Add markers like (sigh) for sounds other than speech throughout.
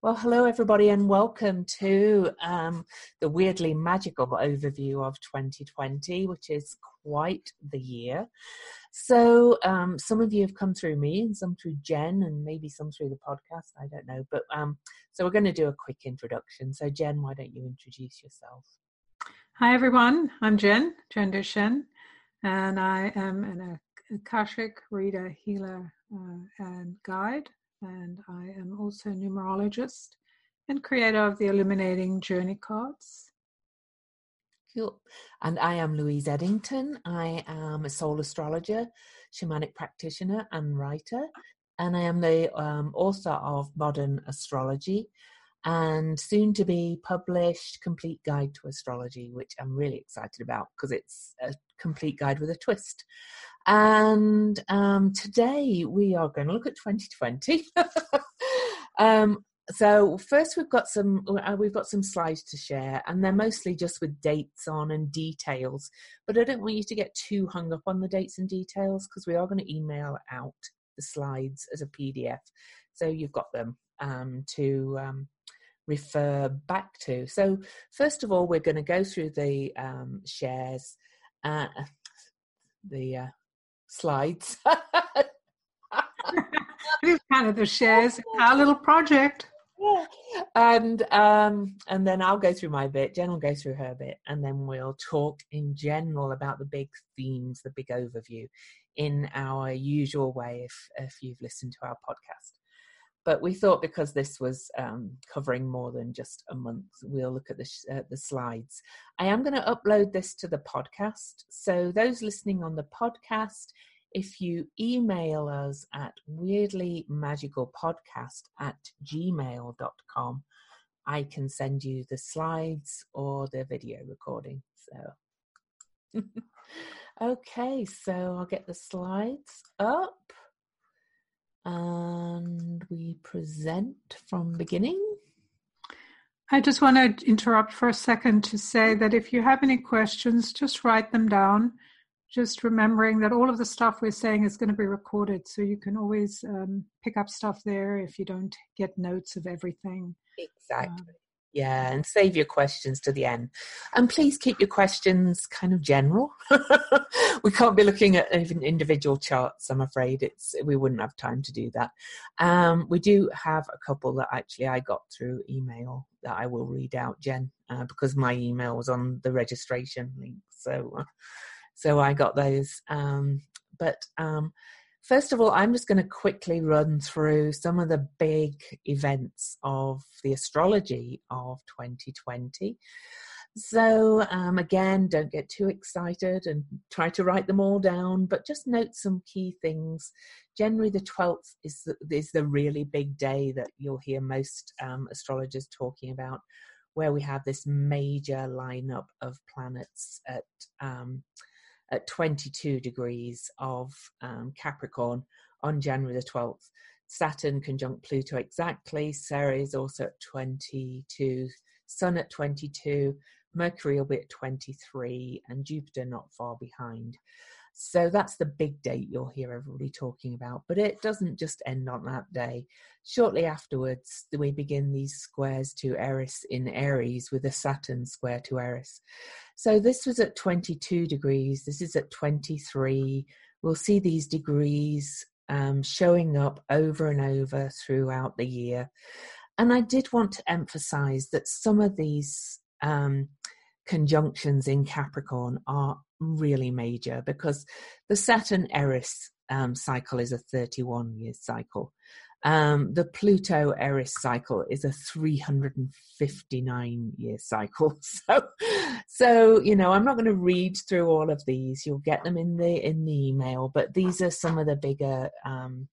Well, hello, everybody, and welcome to um, the weirdly magical overview of 2020, which is quite the year. So, um, some of you have come through me, and some through Jen, and maybe some through the podcast. I don't know. But um, so, we're going to do a quick introduction. So, Jen, why don't you introduce yourself? Hi, everyone. I'm Jen, Jen Duchenne, and I am an Akashic reader, healer, uh, and guide and I am also a numerologist and creator of the Illuminating Journey cards. Cool. And I am Louise Edington. I am a soul astrologer, shamanic practitioner, and writer. And I am the um, author of Modern Astrology and soon to be published Complete Guide to Astrology, which I'm really excited about because it's a complete guide with a twist. And um, today we are going to look at 2020. (laughs) um, so first we've got some uh, we've got some slides to share and they're mostly just with dates on and details but i don't want you to get too hung up on the dates and details because we are going to email out the slides as a pdf so you've got them um, to um, refer back to so first of all we're going to go through the um, shares uh, the uh, slides. (laughs) Kind of the shares, our little project. Yeah. (laughs) And um, and then I'll go through my bit. Jen will go through her bit, and then we'll talk in general about the big themes, the big overview, in our usual way. If if you've listened to our podcast, but we thought because this was um, covering more than just a month, we'll look at the, sh- uh, the slides. I am going to upload this to the podcast. So, those listening on the podcast, if you email us at weirdlymagicalpodcast at gmail.com, I can send you the slides or the video recording. So, (laughs) okay, so I'll get the slides up and we present from beginning. I just want to interrupt for a second to say that if you have any questions, just write them down. Just remembering that all of the stuff we're saying is going to be recorded, so you can always um, pick up stuff there if you don't get notes of everything. Exactly. Um, yeah, and save your questions to the end. And please keep your questions kind of general. (laughs) we can't be looking at even individual charts, I'm afraid. It's we wouldn't have time to do that. Um, we do have a couple that actually I got through email that I will read out, Jen, uh, because my email was on the registration link. So, uh, so I got those. Um, but um, First of all, I'm just going to quickly run through some of the big events of the astrology of 2020. So, um, again, don't get too excited and try to write them all down, but just note some key things. January the 12th is the, is the really big day that you'll hear most um, astrologers talking about, where we have this major lineup of planets at um, at 22 degrees of um, Capricorn on January the 12th. Saturn conjunct Pluto exactly. Ceres also at 22. Sun at 22. Mercury will be at 23. And Jupiter not far behind. So that's the big date you'll hear everybody talking about. But it doesn't just end on that day. Shortly afterwards, we begin these squares to Eris in Aries with a Saturn square to Eris. So this was at 22 degrees. This is at 23. We'll see these degrees um, showing up over and over throughout the year. And I did want to emphasize that some of these um, conjunctions in Capricorn are really major because the Saturn Eris um, cycle is a 31 year cycle. Um, the Pluto Eris cycle is a 359 year cycle. (laughs) So, so you know, I'm not going to read through all of these. You'll get them in the in the email, but these are some of the bigger um,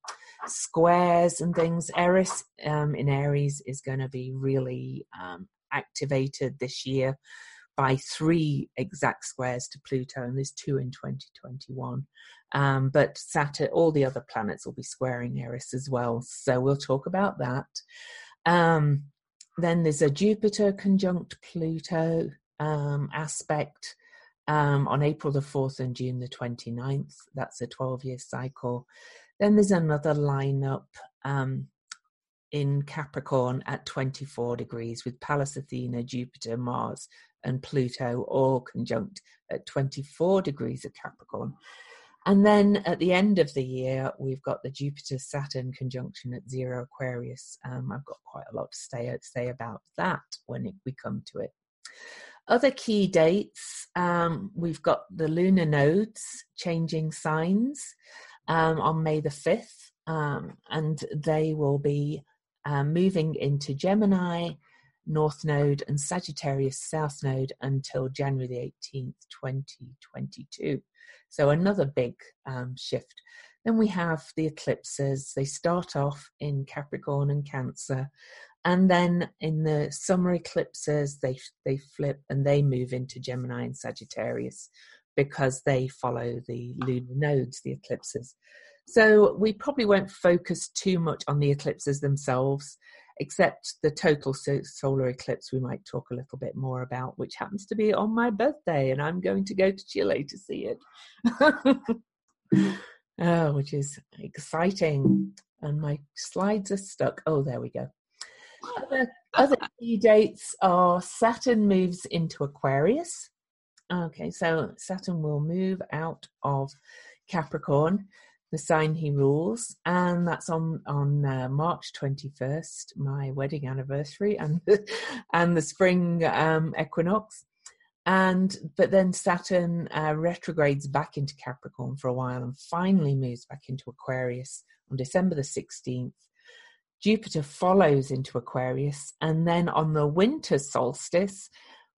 squares and things. Eris um, in Aries is going to be really um, activated this year by three exact squares to Pluto, and there's two in 2021. Um, but Saturn, all the other planets will be squaring Eris as well. So we'll talk about that. Um, then there's a Jupiter conjunct Pluto um, aspect um, on April the 4th and June the 29th. That's a 12 year cycle. Then there's another lineup um, in Capricorn at 24 degrees with Pallas Athena, Jupiter, Mars, and Pluto all conjunct at 24 degrees of Capricorn. And then at the end of the year, we've got the Jupiter Saturn conjunction at zero Aquarius. Um, I've got quite a lot to say, say about that when it, we come to it. Other key dates um, we've got the lunar nodes changing signs um, on May the 5th, um, and they will be um, moving into Gemini, North Node, and Sagittarius South Node until January the 18th, 2022. So another big um, shift. Then we have the eclipses. They start off in Capricorn and Cancer, and then in the summer eclipses, they they flip and they move into Gemini and Sagittarius because they follow the lunar nodes, the eclipses. So we probably won't focus too much on the eclipses themselves, except the total solar eclipse we might talk a little bit more about, which happens to be on my birthday, and I'm going to go to Chile to see it. (laughs) oh, which is exciting. And my slides are stuck. Oh, there we go. Other, other (laughs) key dates are Saturn moves into Aquarius. Okay, so Saturn will move out of Capricorn the sign he rules, and that's on on uh, March twenty first, my wedding anniversary, and (laughs) and the spring um, equinox. And but then Saturn uh, retrogrades back into Capricorn for a while, and finally moves back into Aquarius on December the sixteenth. Jupiter follows into Aquarius, and then on the winter solstice,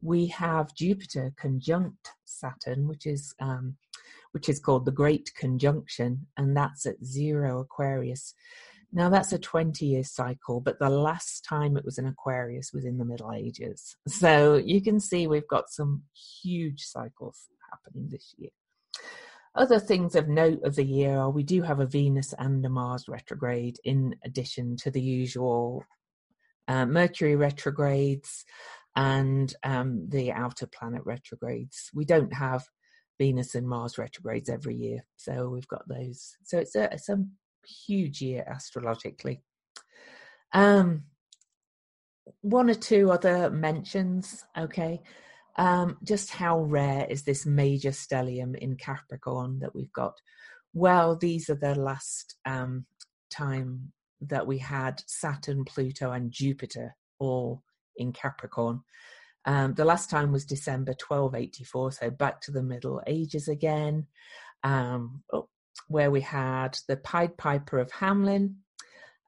we have Jupiter conjunct Saturn, which is um, which is called the Great Conjunction, and that's at zero Aquarius. Now, that's a 20 year cycle, but the last time it was in Aquarius was in the Middle Ages. So you can see we've got some huge cycles happening this year. Other things of note of the year are we do have a Venus and a Mars retrograde in addition to the usual uh, Mercury retrogrades and um, the outer planet retrogrades. We don't have Venus and Mars retrogrades every year. So we've got those. So it's a, it's a huge year astrologically. Um, one or two other mentions, okay. Um, just how rare is this major stellium in Capricorn that we've got? Well, these are the last um, time that we had Saturn, Pluto, and Jupiter all in Capricorn. Um, the last time was December 1284, so back to the Middle Ages again, um, oh, where we had the Pied Piper of Hamelin,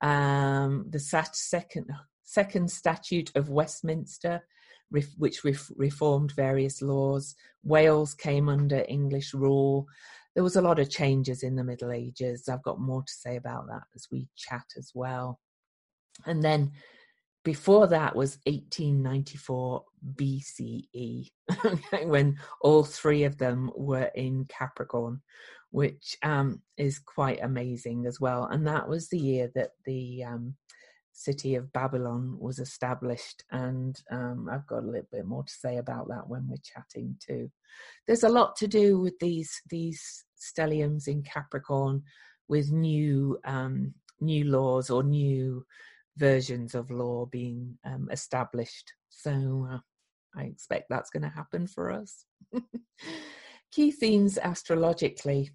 um, the second, second Statute of Westminster, which reformed various laws. Wales came under English rule. There was a lot of changes in the Middle Ages. I've got more to say about that as we chat as well. And then before that was 1894 BCE, (laughs) when all three of them were in Capricorn, which um, is quite amazing as well. And that was the year that the um, city of Babylon was established. And um, I've got a little bit more to say about that when we're chatting too. There's a lot to do with these these stelliums in Capricorn, with new um, new laws or new versions of law being um, established. So uh, I expect that's going to happen for us. (laughs) Key themes astrologically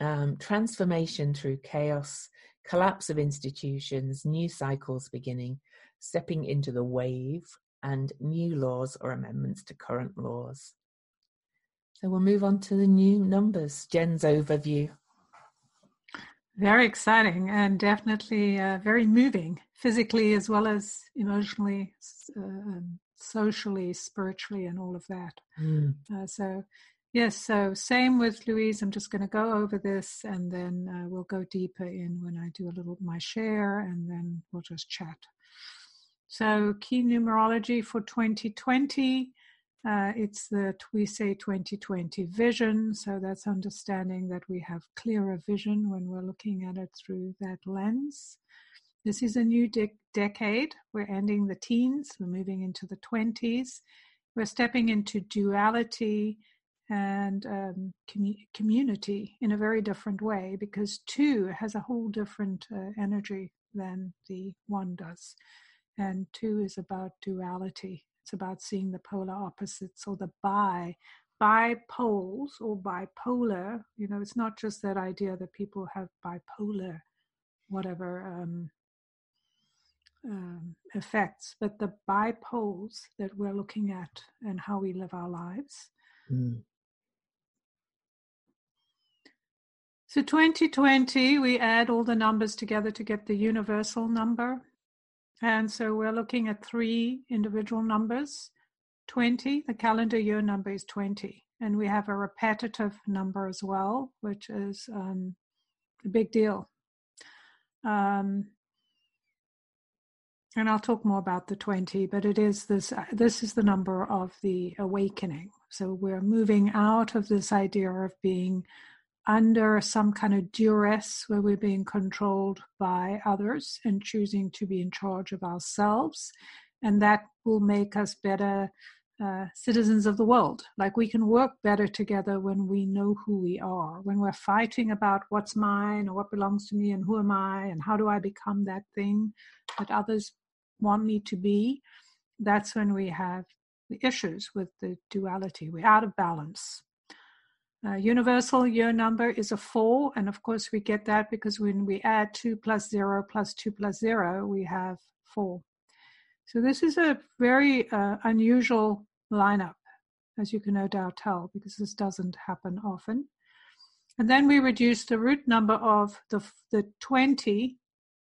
um, transformation through chaos, collapse of institutions, new cycles beginning, stepping into the wave, and new laws or amendments to current laws. So we'll move on to the new numbers. Jen's overview. Very exciting and definitely uh, very moving, physically as well as emotionally, uh, socially, spiritually, and all of that. Mm. Uh, so, yes, so same with Louise. I'm just going to go over this and then uh, we'll go deeper in when I do a little my share and then we'll just chat. So, key numerology for 2020. Uh, it's the we say 2020 vision, so that's understanding that we have clearer vision when we're looking at it through that lens. This is a new de- decade. We're ending the teens, we're moving into the 20s. We're stepping into duality and um, com- community in a very different way because two has a whole different uh, energy than the one does. And two is about duality. It's about seeing the polar opposites or the bi bipoles or bipolar. You know, it's not just that idea that people have bipolar, whatever um, um, effects, but the bipoles that we're looking at and how we live our lives. Mm. So 2020, we add all the numbers together to get the universal number. And so we're looking at three individual numbers. 20, the calendar year number is 20. And we have a repetitive number as well, which is um, a big deal. Um, and I'll talk more about the 20, but it is this, this is the number of the awakening. So we're moving out of this idea of being under some kind of duress where we're being controlled by others and choosing to be in charge of ourselves. And that will make us better uh, citizens of the world. Like we can work better together when we know who we are, when we're fighting about what's mine or what belongs to me and who am I and how do I become that thing that others want me to be. That's when we have the issues with the duality. We're out of balance. Uh, universal year number is a four, and of course we get that because when we add two plus zero plus two plus zero, we have four. So this is a very uh, unusual lineup, as you can no doubt tell, because this doesn't happen often. And then we reduce the root number of the, the 20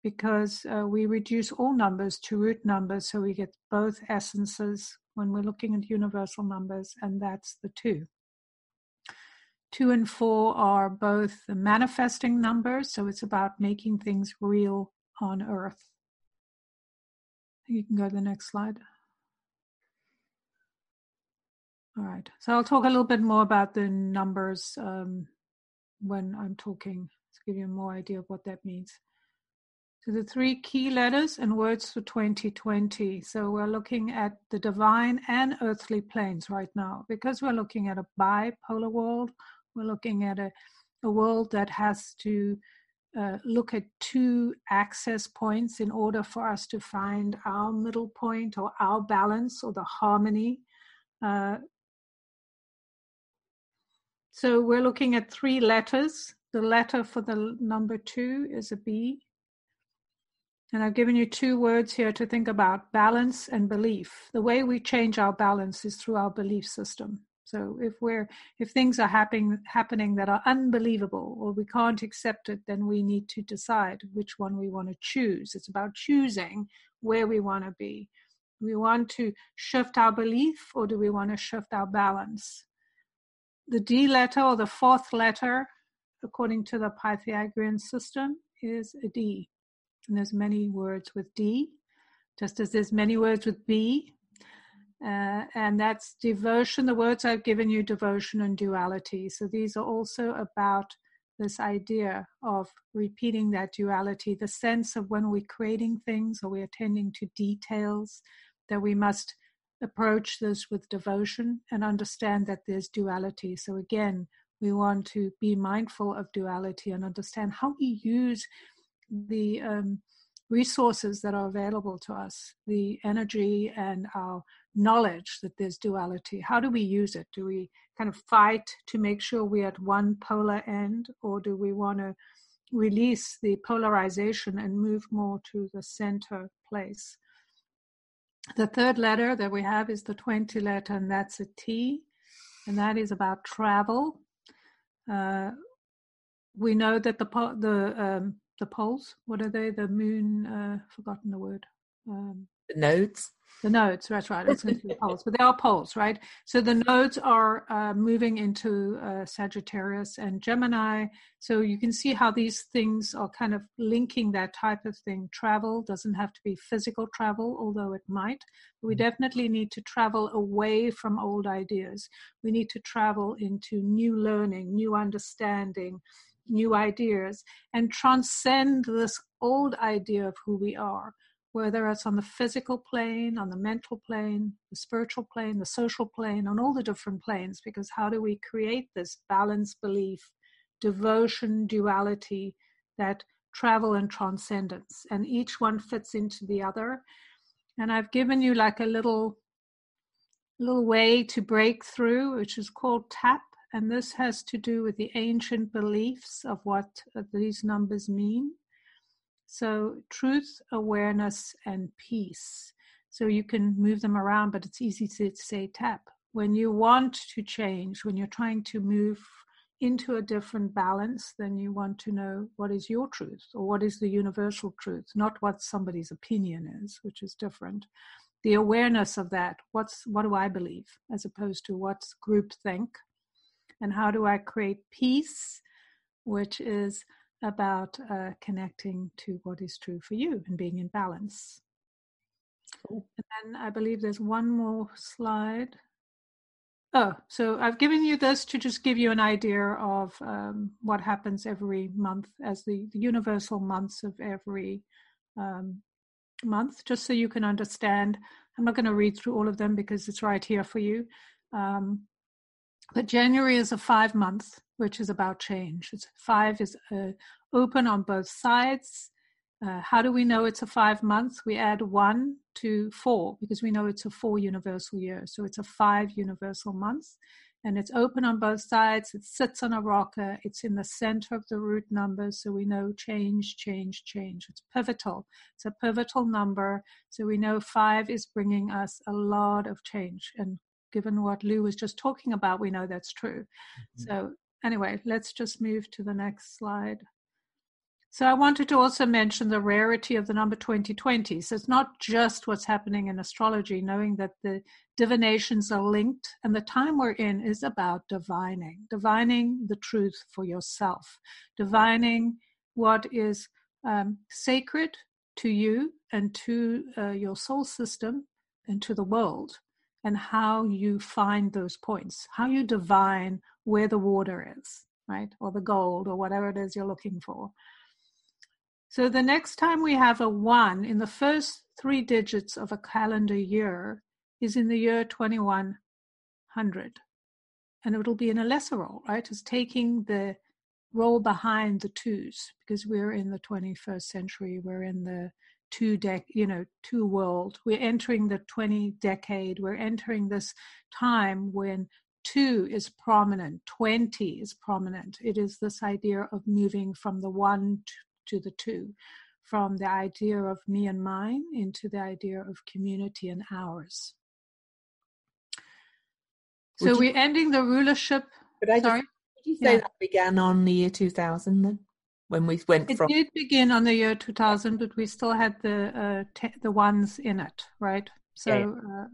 because uh, we reduce all numbers to root numbers, so we get both essences when we're looking at universal numbers, and that's the two. Two and four are both the manifesting numbers, so it's about making things real on earth. You can go to the next slide. All right, so I'll talk a little bit more about the numbers um, when I'm talking to give you a more idea of what that means. So the three key letters and words for 2020. So we're looking at the divine and earthly planes right now because we're looking at a bipolar world we're looking at a, a world that has to uh, look at two access points in order for us to find our middle point or our balance or the harmony. Uh, so we're looking at three letters. The letter for the number two is a B. And I've given you two words here to think about balance and belief. The way we change our balance is through our belief system. So if we're if things are happening happening that are unbelievable or we can't accept it, then we need to decide which one we want to choose. It's about choosing where we want to be. Do we want to shift our belief or do we want to shift our balance? The D letter or the fourth letter, according to the Pythagorean system, is a D. And there's many words with D, just as there's many words with B, uh, and that's devotion. The words I've given you, devotion and duality. So these are also about this idea of repeating that duality, the sense of when we're creating things or we're attending to details, that we must approach this with devotion and understand that there's duality. So again, we want to be mindful of duality and understand how we use the um, resources that are available to us, the energy and our knowledge that there's duality. How do we use it? Do we kind of fight to make sure we're at one polar end, or do we want to release the polarization and move more to the center place? The third letter that we have is the 20 letter, and that's a T, and that is about travel. Uh, we know that the the um, the poles. What are they? The moon. Uh, forgotten the word. Um, the nodes. The nodes. That's right. It's into the poles, but they are poles, right? So the nodes are uh, moving into uh, Sagittarius and Gemini. So you can see how these things are kind of linking that type of thing. Travel doesn't have to be physical travel, although it might. We mm-hmm. definitely need to travel away from old ideas. We need to travel into new learning, new understanding new ideas and transcend this old idea of who we are, whether it's on the physical plane, on the mental plane, the spiritual plane, the social plane, on all the different planes, because how do we create this balanced belief, devotion, duality that travel and transcendence. And each one fits into the other. And I've given you like a little little way to break through, which is called TAP. And this has to do with the ancient beliefs of what uh, these numbers mean. So, truth, awareness, and peace. So, you can move them around, but it's easy to say tap. When you want to change, when you're trying to move into a different balance, then you want to know what is your truth or what is the universal truth, not what somebody's opinion is, which is different. The awareness of that, what's what do I believe, as opposed to what's group think, and how do I create peace, which is about uh, connecting to what is true for you and being in balance. Cool. And then I believe there's one more slide. Oh, so I've given you this to just give you an idea of um, what happens every month as the, the universal months of every um, month, just so you can understand. I'm not going to read through all of them because it's right here for you. Um, but January is a five month, which is about change. It's five is uh, open on both sides. Uh, how do we know it's a five month? We add one to four because we know it's a four universal year. So it's a five universal month and it's open on both sides. It sits on a rocker. It's in the center of the root number. So we know change, change, change. It's pivotal. It's a pivotal number. So we know five is bringing us a lot of change. And given what Lou was just talking about, we know that's true. Mm-hmm. So anyway, let's just move to the next slide. So I wanted to also mention the rarity of the number 2020. So it's not just what's happening in astrology, knowing that the divinations are linked, and the time we're in is about divining, divining the truth for yourself, divining what is um, sacred to you and to uh, your soul system and to the world, and how you find those points, how you divine where the water is, right, or the gold, or whatever it is you're looking for. So the next time we have a one in the first three digits of a calendar year is in the year 2100. And it'll be in a lesser role, right? It's taking the role behind the twos because we're in the 21st century. We're in the two dec, you know, two world. We're entering the 20 decade. We're entering this time when two is prominent, 20 is prominent. It is this idea of moving from the one to the two, from the idea of me and mine into the idea of community and ours. So we're ending the rulership. But I sorry? Just, did you say yeah. that began on the year 2000 then? When we went it from. did begin on the year 2000, but we still had the uh, te- the ones in it, right? So yeah. uh,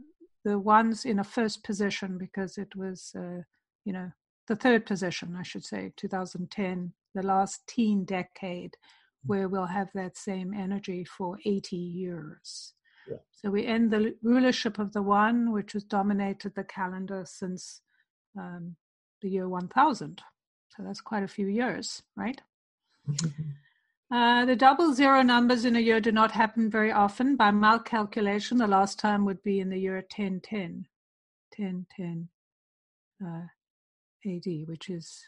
the ones in a first position because it was, uh, you know, the third position, I should say, 2010, the last teen decade where we'll have that same energy for 80 years. Yeah. So we end the rulership of the one, which has dominated the calendar since um, the year 1000. So that's quite a few years, right? Uh, the double zero numbers in a year do not happen very often. By my calculation, the last time would be in the year 1010, 1010 uh, AD, which is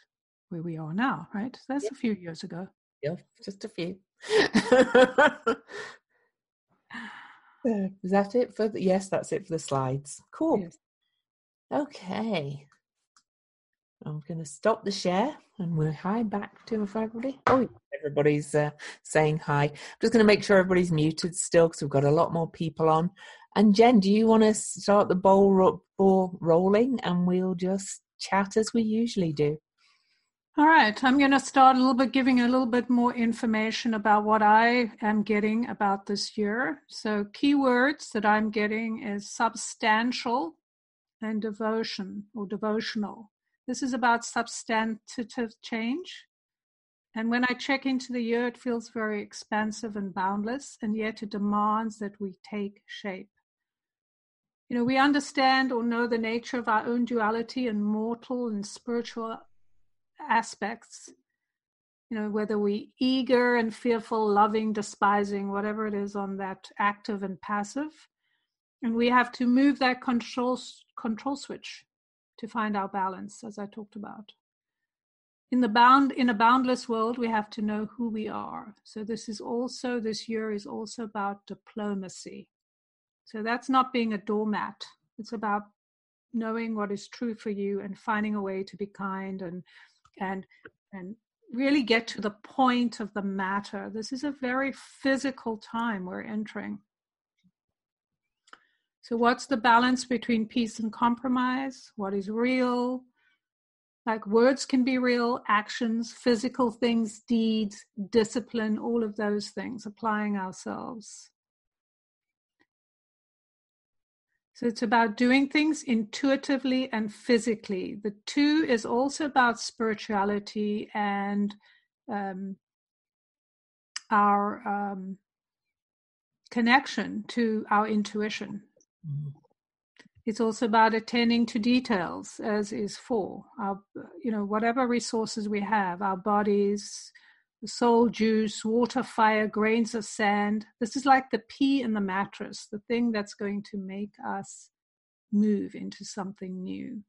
where we are now, right? So that's yeah. a few years ago. Yeah, just a few. (laughs) Is that it for the, yes, that's it for the slides. Cool. Yes. Okay. I'm going to stop the share and we'll hi back to everybody. Oh, everybody's uh, saying hi. I'm just going to make sure everybody's muted still because we've got a lot more people on. And Jen, do you want to start the bowl, ball rolling and we'll just chat as we usually do? All right, I'm going to start a little bit giving a little bit more information about what I am getting about this year. So, keywords that I'm getting is substantial and devotion or devotional. This is about substantive change. And when I check into the year, it feels very expansive and boundless, and yet it demands that we take shape. You know, we understand or know the nature of our own duality and mortal and spiritual aspects you know whether we eager and fearful loving despising whatever it is on that active and passive and we have to move that control control switch to find our balance as i talked about. In the bound in a boundless world we have to know who we are. So this is also this year is also about diplomacy. So that's not being a doormat. It's about knowing what is true for you and finding a way to be kind and and and really get to the point of the matter. This is a very physical time we're entering so what's the balance between peace and compromise what is real like words can be real, actions, physical things, deeds, discipline, all of those things, applying ourselves. So it's about doing things intuitively and physically. The two is also about spirituality and um, our um, connection to our intuition. Mm-hmm. It's also about attending to details, as is for our, you know, whatever resources we have, our bodies, the soul juice, water, fire, grains of sand. This is like the pea in the mattress, the thing that's going to make us move into something new.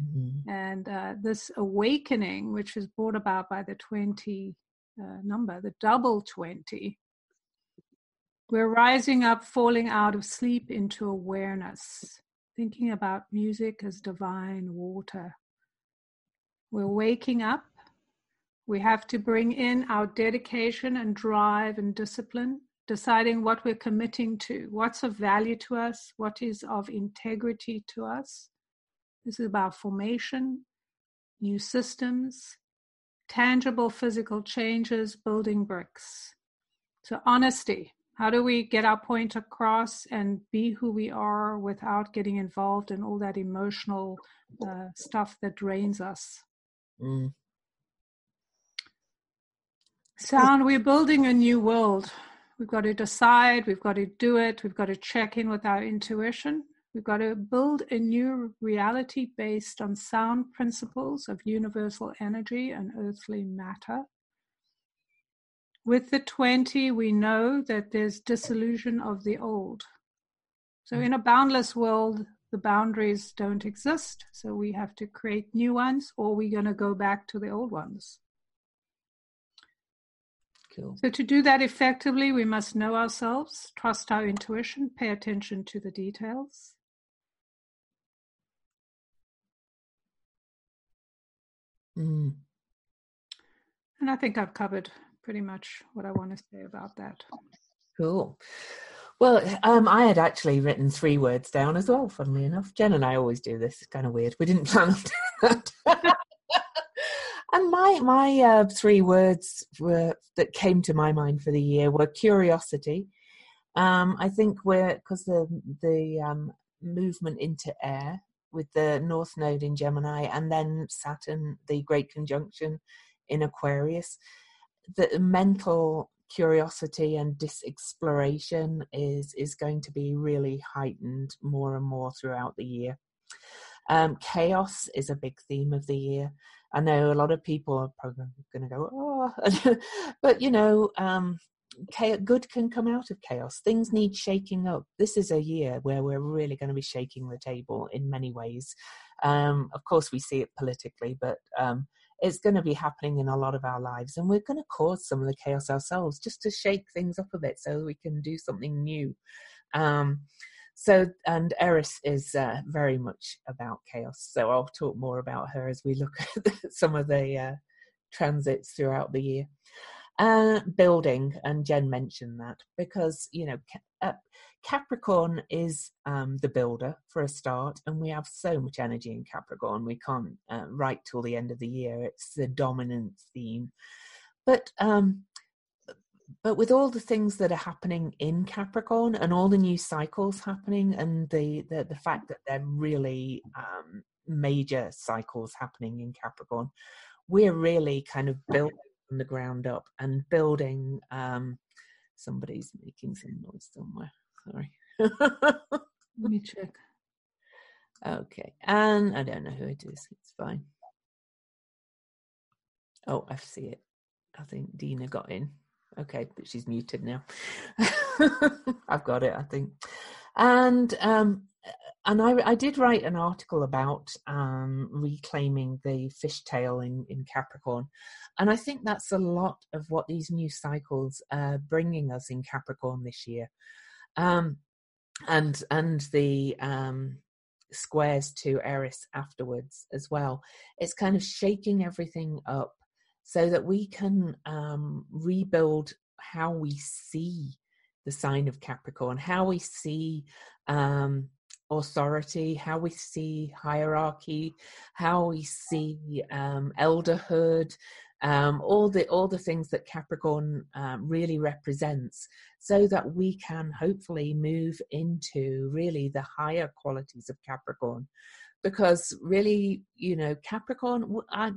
Mm-hmm. And uh, this awakening, which is brought about by the 20 uh, number, the double 20, we're rising up, falling out of sleep into awareness thinking about music as divine water. We're waking up. We have to bring in our dedication and drive and discipline, deciding what we're committing to, what's of value to us, what is of integrity to us. This is about formation, new systems, tangible physical changes, building bricks. So, honesty, how do we get our point across and be who we are without getting involved in all that emotional uh, stuff that drains us? Mm. Sound, we're building a new world. We've got to decide, we've got to do it, we've got to check in with our intuition. We've got to build a new reality based on sound principles of universal energy and earthly matter. With the 20, we know that there's dissolution of the old. So, in a boundless world, the boundaries don't exist. So, we have to create new ones, or we're going to go back to the old ones. Cool. So, to do that effectively, we must know ourselves, trust our intuition, pay attention to the details. Mm. And I think I've covered pretty much what I want to say about that. Cool. Well, um, I had actually written three words down as well, funnily enough. Jen and I always do this. It's kind of weird. We didn't plan on that. (laughs) and my my uh, three words were that came to my mind for the year were curiosity. Um, I think we're because the the um, movement into air with the North Node in Gemini and then Saturn, the Great Conjunction in Aquarius the mental curiosity and disexploration is is going to be really heightened more and more throughout the year. Um, chaos is a big theme of the year. I know a lot of people are probably going to go, oh, (laughs) but you know, um, good can come out of chaos. Things need shaking up. This is a year where we're really going to be shaking the table in many ways. Um, of course, we see it politically, but um, it's going to be happening in a lot of our lives and we're going to cause some of the chaos ourselves just to shake things up a bit so we can do something new. Um, so and eris is uh, very much about chaos so i'll talk more about her as we look (laughs) at some of the uh, transits throughout the year. Uh, building, and Jen mentioned that because you know uh, Capricorn is um, the builder for a start, and we have so much energy in Capricorn. We can't uh, write till the end of the year; it's the dominant theme. But um, but with all the things that are happening in Capricorn and all the new cycles happening, and the the, the fact that they're really um, major cycles happening in Capricorn, we're really kind of built from the ground up and building. Um, somebody's making some noise somewhere. Sorry. (laughs) Let me check. Okay, and I don't know who it is. It's fine. Oh, I see it. I think Dina got in. Okay, but she's muted now. (laughs) I've got it, I think. And um, and I, I, did write an article about um, reclaiming the fishtail in, in Capricorn. And I think that's a lot of what these new cycles are bringing us in Capricorn this year. Um, and and the um, squares to Eris afterwards as well. It's kind of shaking everything up so that we can um, rebuild how we see the sign of Capricorn, how we see um, authority, how we see hierarchy, how we see um, elderhood, um, all the all the things that Capricorn um, really represents, so that we can hopefully move into really the higher qualities of Capricorn, because really, you know, Capricorn. I,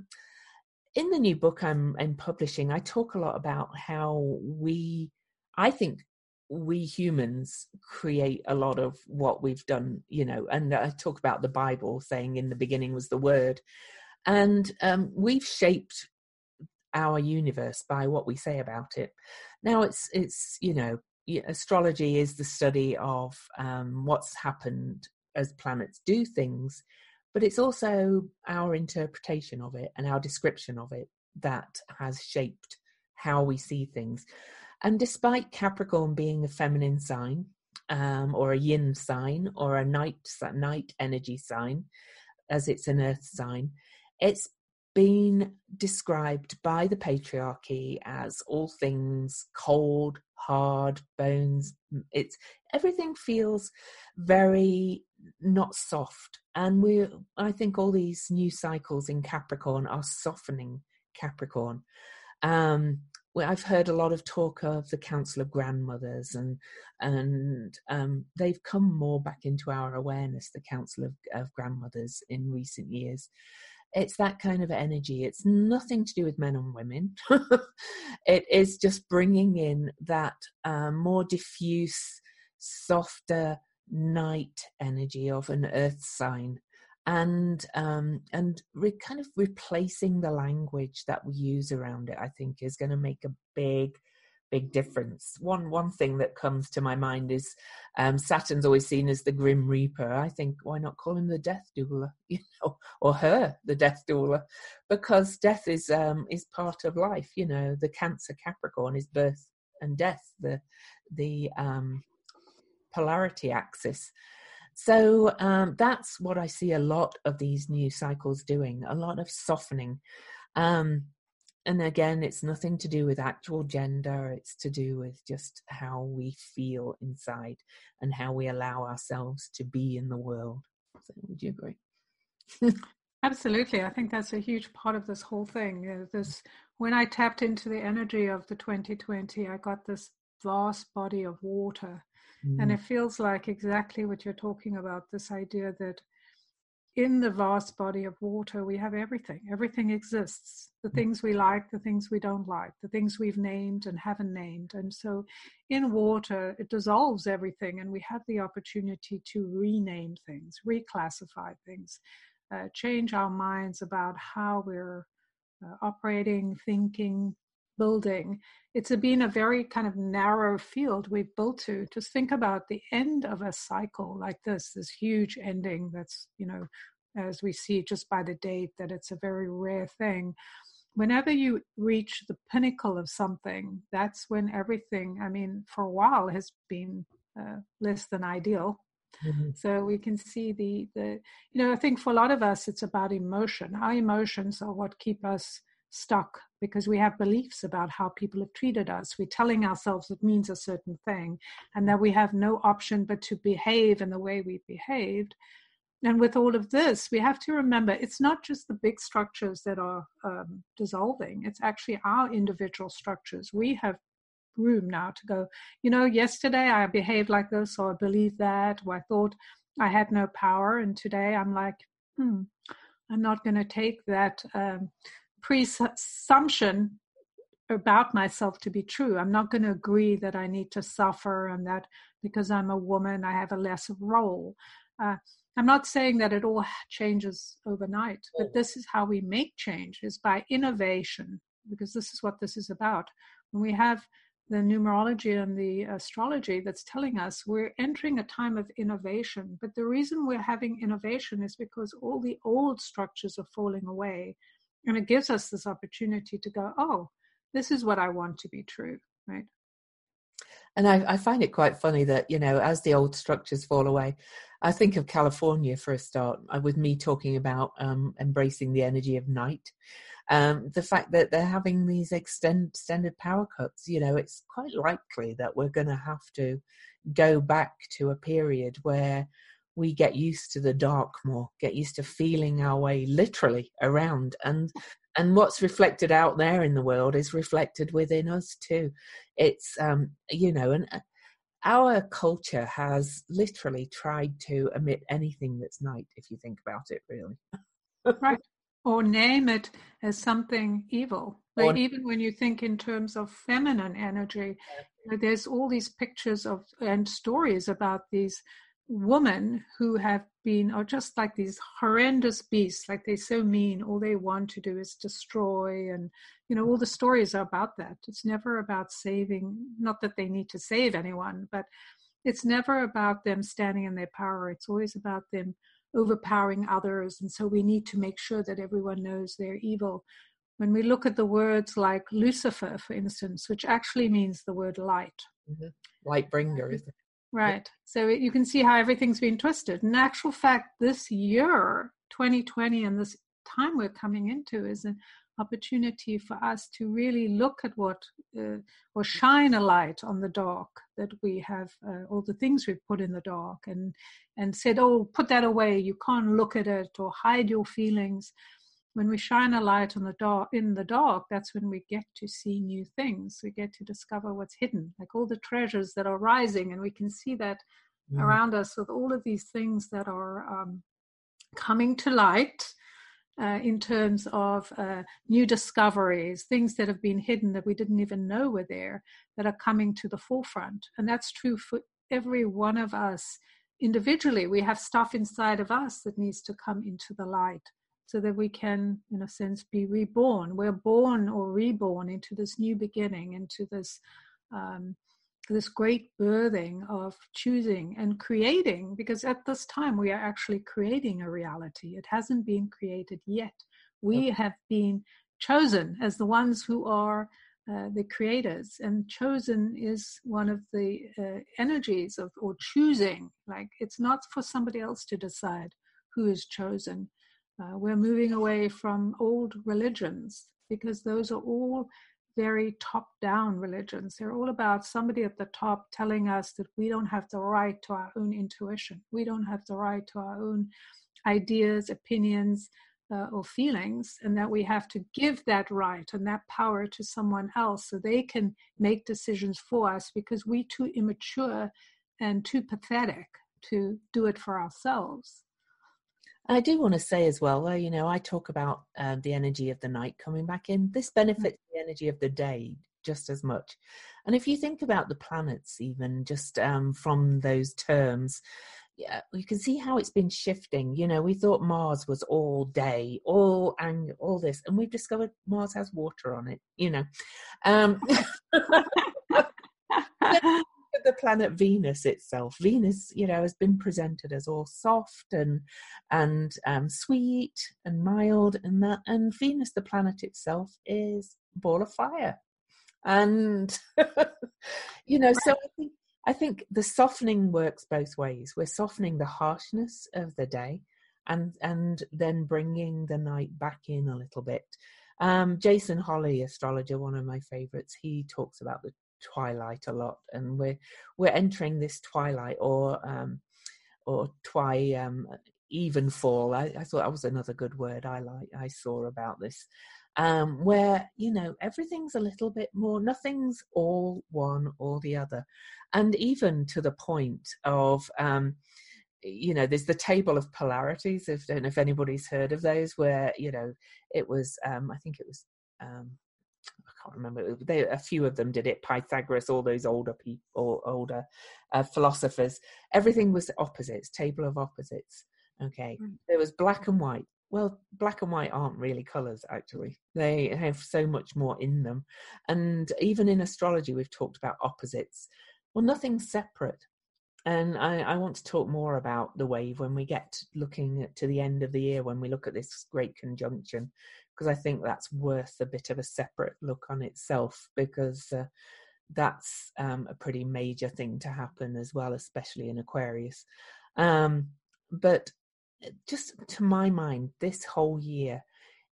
in the new book I'm, I'm publishing, I talk a lot about how we, I think we humans create a lot of what we've done, you know, and I talk about the Bible saying in the beginning was the word. And um, we've shaped our universe by what we say about it. Now it's it's you know astrology is the study of um, what's happened as planets do things, but it's also our interpretation of it and our description of it that has shaped how we see things. And despite Capricorn being a feminine sign, um, or a yin sign, or a night night energy sign, as it's an earth sign, it's been described by the patriarchy as all things cold, hard, bones. It's everything feels very not soft. And we I think all these new cycles in Capricorn are softening Capricorn. Um, I've heard a lot of talk of the Council of Grandmothers, and and um, they've come more back into our awareness. The Council of, of Grandmothers in recent years, it's that kind of energy. It's nothing to do with men and women. (laughs) it is just bringing in that uh, more diffuse, softer night energy of an earth sign and um, and re- kind of replacing the language that we use around it i think is going to make a big big difference. One one thing that comes to my mind is um, Saturn's always seen as the Grim Reaper. I think why not call him the Death Doula, (laughs) you know, or her the Death Doula, because death is um, is part of life. You know, the Cancer Capricorn is birth and death, the the um, polarity axis. So um, that's what I see a lot of these new cycles doing, a lot of softening. Um, and again it's nothing to do with actual gender it's to do with just how we feel inside and how we allow ourselves to be in the world. So would you agree? Absolutely i think that's a huge part of this whole thing this when i tapped into the energy of the 2020 i got this vast body of water. Mm. and it feels like exactly what you're talking about this idea that in the vast body of water, we have everything. Everything exists. The mm. things we like, the things we don't like, the things we've named and haven't named. And so in water, it dissolves everything, and we have the opportunity to rename things, reclassify things, uh, change our minds about how we're uh, operating, thinking, building. It's been a very kind of narrow field we've built to. Just think about the end of a cycle like this, this huge ending that's, you know, as we see just by the date that it's a very rare thing. Whenever you reach the pinnacle of something, that's when everything, I mean, for a while has been uh, less than ideal. Mm-hmm. So we can see the the you know I think for a lot of us it's about emotion. Our emotions are what keep us stuck because we have beliefs about how people have treated us. We're telling ourselves it means a certain thing and that we have no option but to behave in the way we behaved and with all of this, we have to remember it's not just the big structures that are um, dissolving, it's actually our individual structures. We have room now to go, you know, yesterday I behaved like this, or I believed that, or I thought I had no power. And today I'm like, hmm, I'm not going to take that um, presumption about myself to be true. I'm not going to agree that I need to suffer and that because I'm a woman, I have a lesser role. Uh, I'm not saying that it all changes overnight, but this is how we make change is by innovation, because this is what this is about. When we have the numerology and the astrology that's telling us we're entering a time of innovation. But the reason we're having innovation is because all the old structures are falling away. And it gives us this opportunity to go, oh, this is what I want to be true, right? And I, I, find it quite funny that, you know, as the old structures fall away, I think of California for a start, uh, with me talking about um, embracing the energy of night. Um, the fact that they're having these extend, extended power cuts, you know, it's quite likely that we're going to have to go back to a period where we get used to the dark more, get used to feeling our way literally around. And and what's reflected out there in the world is reflected within us too it's um you know and uh, our culture has literally tried to omit anything that's night if you think about it really right (laughs) or name it as something evil like or, even when you think in terms of feminine energy yeah. there's all these pictures of and stories about these women who have been are just like these horrendous beasts like they're so mean all they want to do is destroy and you know all the stories are about that. It's never about saving not that they need to save anyone but it's never about them standing in their power. It's always about them overpowering others and so we need to make sure that everyone knows they're evil. When we look at the words like lucifer for instance which actually means the word light. Mm-hmm. light bringer is Right. So you can see how everything's been twisted. In actual fact, this year, 2020, and this time we're coming into is an opportunity for us to really look at what uh, or shine a light on the dark that we have uh, all the things we've put in the dark and and said oh put that away you can't look at it or hide your feelings when we shine a light on the dark in the dark that's when we get to see new things we get to discover what's hidden like all the treasures that are rising and we can see that mm. around us with all of these things that are um, coming to light uh, in terms of uh, new discoveries, things that have been hidden that we didn't even know were there, that are coming to the forefront. And that's true for every one of us individually. We have stuff inside of us that needs to come into the light so that we can, in a sense, be reborn. We're born or reborn into this new beginning, into this um, this great birthing of choosing and creating. Because at this time, we are actually creating a reality. It hasn't been created yet. We have been chosen as the ones who are uh, the creators and chosen is one of the uh, energies of or choosing like it's not for somebody else to decide who is chosen uh, we're moving away from old religions because those are all very top down religions. They're all about somebody at the top telling us that we don't have the right to our own intuition, we don't have the right to our own ideas, opinions, uh, or feelings, and that we have to give that right and that power to someone else so they can make decisions for us because we're too immature and too pathetic to do it for ourselves. I do want to say as well, you know, I talk about uh, the energy of the night coming back in. This mm. benefits the energy of the day just as much. And if you think about the planets, even just um, from those terms, yeah, you can see how it's been shifting. You know, we thought Mars was all day, all and all this, and we've discovered Mars has water on it. You know, um, (laughs) (laughs) (laughs) the planet Venus itself, Venus, you know, has been presented as all soft and and um, sweet and mild, and that, and Venus, the planet itself, is ball of fire, and (laughs) you know, so I think I think the softening works both ways. We're softening the harshness of the day, and and then bringing the night back in a little bit. Um, Jason Holley, astrologer, one of my favorites, he talks about the twilight a lot, and we're we're entering this twilight or um, or twi um, even fall. I, I, thought that was another good word I like I saw about this, um, where you know everything's a little bit more. Nothing's all one or the other, and even to the point of. Um, you know, there's the table of polarities. If don't know if anybody's heard of those, where you know it was. Um, I think it was um, can't remember. They, a few of them did it. Pythagoras, all those older people, older uh, philosophers. Everything was opposites, table of opposites. Okay, mm. there was black and white, well, black and white aren't really colors, actually. They have so much more in them. And even in astrology, we've talked about opposites. Well, nothing's separate. And I, I want to talk more about the wave when we get looking at, to the end of the year, when we look at this great conjunction, because I think that's worth a bit of a separate look on itself, because uh, that's um, a pretty major thing to happen as well, especially in Aquarius. Um, but just to my mind, this whole year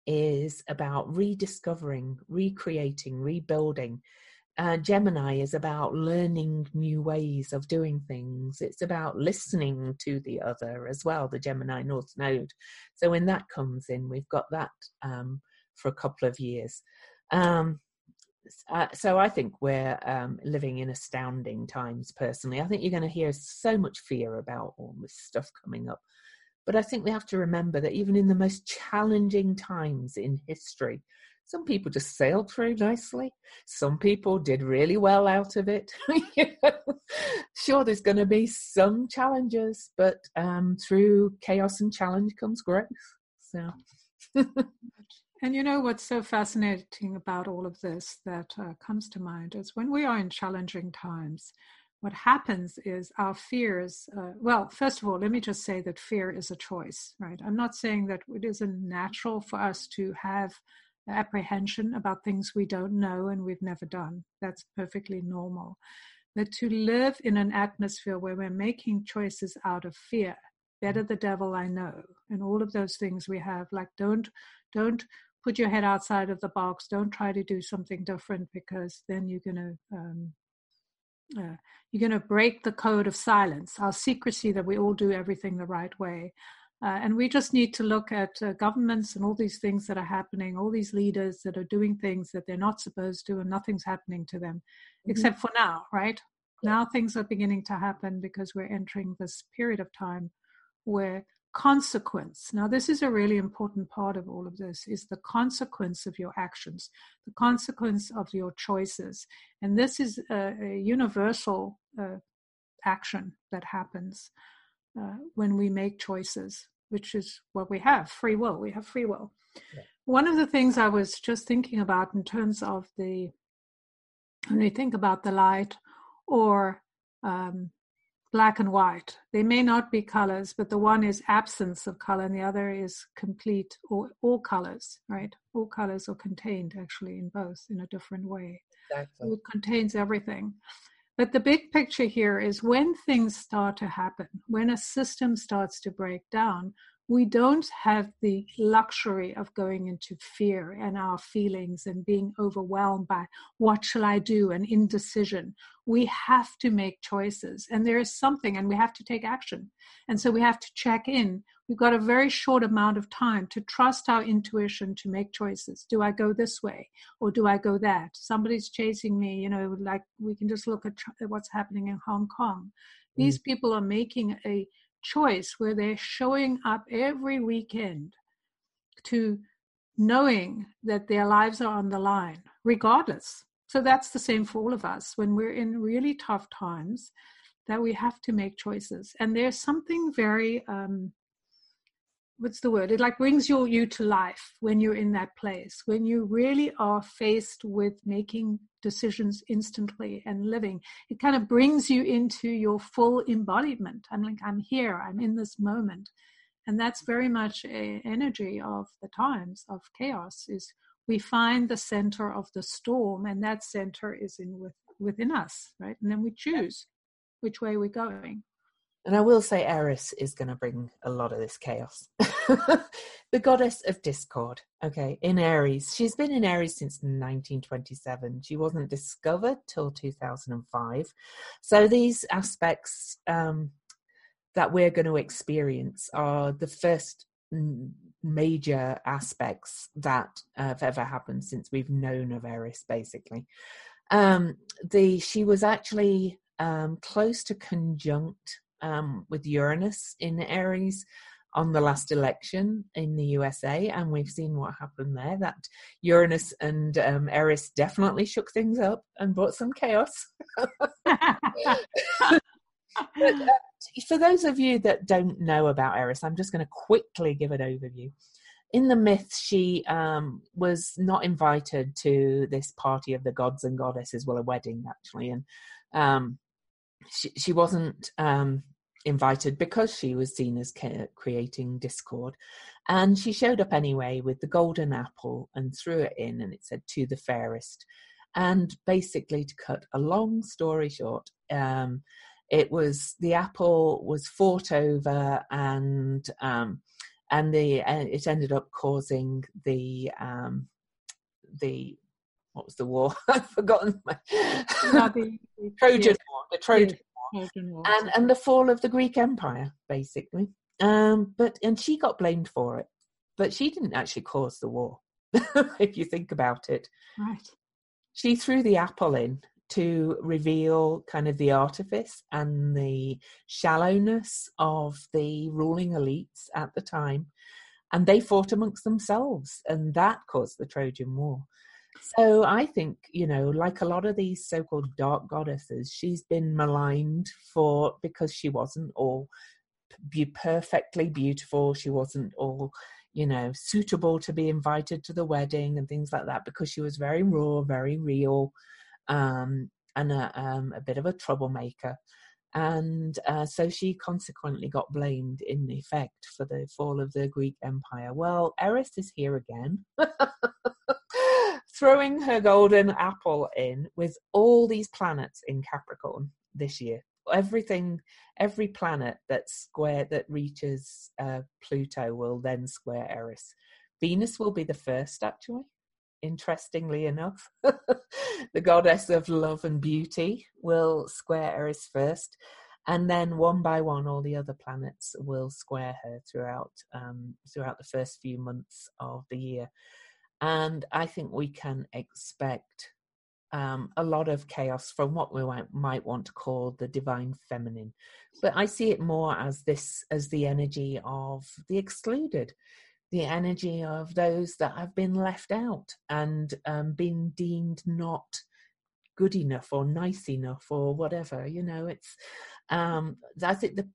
is about rediscovering, recreating, rebuilding. Uh, Gemini is about learning new ways of doing things. It's about listening to the other as well, the Gemini North Node. So when that comes in, we've got that um, for a couple of years. Um, uh, so I think we're um, living in astounding times. Personally, I think you're going to hear so much fear about all this stuff coming up. But I think we have to remember that even in the most challenging times in history, some people just sailed through nicely. Some people did really well out of it. (laughs) sure, there's going to be some challenges, but um, through chaos and challenge comes growth. So. and you know what's so fascinating about all of this that uh, comes to mind is when we are in challenging times, what happens is our fears uh, well first of all let me just say that fear is a choice right i'm not saying that it isn't natural for us to have apprehension about things we don't know and we've never done. That's perfectly normal. But to live in an atmosphere where we're making choices out of fear better the devil i know and all of those things we have like don't don't put your head outside of the box. Don't try to do something different because then you're going to um, uh, you're going to break the code of silence, our secrecy that we all do everything the right way. Uh, and we just need to look at uh, governments and all these things that are happening, all these leaders that are doing things that they're not supposed to, and nothing's happening to them, mm-hmm. except for now, right? Now things are beginning to happen because we're entering this period of time where consequence now this is a really important part of all of this is the consequence of your actions the consequence of your choices and this is a, a universal uh, action that happens uh, when we make choices which is what we have free will we have free will yeah. one of the things i was just thinking about in terms of the when we think about the light or um, black and white. They may not be colors, but the one is absence of color and the other is complete or all colors, right? All colors are contained actually in both in a different way. Exactly. So it contains everything. But the big picture here is when things start to happen, when a system starts to break down, we don't have the luxury of going into fear and our feelings and being overwhelmed by what shall I do and indecision. We have to make choices, and there is something, and we have to take action. And so we have to check in. We've got a very short amount of time to trust our intuition to make choices. Do I go this way or do I go that? Somebody's chasing me, you know, like we can just look at what's happening in Hong Kong. These mm. people are making a choice where they're showing up every weekend to knowing that their lives are on the line, regardless. So that's the same for all of us when we're in really tough times that we have to make choices. And there's something very um, what's the word? It like brings you you to life when you're in that place when you really are faced with making decisions instantly and living. It kind of brings you into your full embodiment. I'm like i'm here i'm in this moment. And that's very much a energy of the times of chaos is we find the center of the storm and that center is in with, within us right? And then we choose which way we're going and I will say Eris is going to bring a lot of this chaos. (laughs) the goddess of discord, okay, in Aries. She's been in Aries since 1927. She wasn't discovered till 2005. So these aspects um, that we're going to experience are the first major aspects that have ever happened since we've known of Eris, basically. Um, the she was actually um, close to conjunct um, with Uranus in Aries on the last election in the USA, and we've seen what happened there. That Uranus and um, Eris definitely shook things up and brought some chaos. but, (laughs) uh, (laughs) for those of you that don't know about Eris, I'm just going to quickly give an overview. in the myth, she um, was not invited to this party of the gods and goddesses, well, a wedding actually, and um, she, she wasn't um, invited because she was seen as creating discord. And she showed up anyway with the golden apple and threw it in, and it said, To the fairest. And basically, to cut a long story short, um, it was the apple was fought over and um, and the and it ended up causing the um, the what was the war? (laughs) I've forgotten my the, (laughs) Trojan War. The Trojan War. Trojan War. And and the fall of the Greek Empire, basically. Um, but and she got blamed for it, but she didn't actually cause the war. (laughs) if you think about it, right? She threw the apple in to reveal kind of the artifice and the shallowness of the ruling elites at the time. And they fought amongst themselves, and that caused the Trojan War. So I think, you know, like a lot of these so called dark goddesses, she's been maligned for because she wasn't all be perfectly beautiful, she wasn't all you know suitable to be invited to the wedding and things like that because she was very raw very real um, and a, um, a, bit of a troublemaker. And uh, so she consequently got blamed in effect for the fall of the Greek Empire. Well, Eris is here again, (laughs) throwing her golden apple in with all these planets in Capricorn this year. Everything, every planet that square that reaches uh, Pluto will then square Eris. Venus will be the first, actually interestingly enough. (laughs) the goddess of love and beauty will square Eris first, and then one by one, all the other planets will square her throughout um, throughout the first few months of the year. And I think we can expect um, a lot of chaos from what we might, want to call the divine feminine. But I see it more as this as the energy of the excluded the energy of those that have been left out and um, been deemed not good enough or nice enough or whatever. You know, it's um, I think the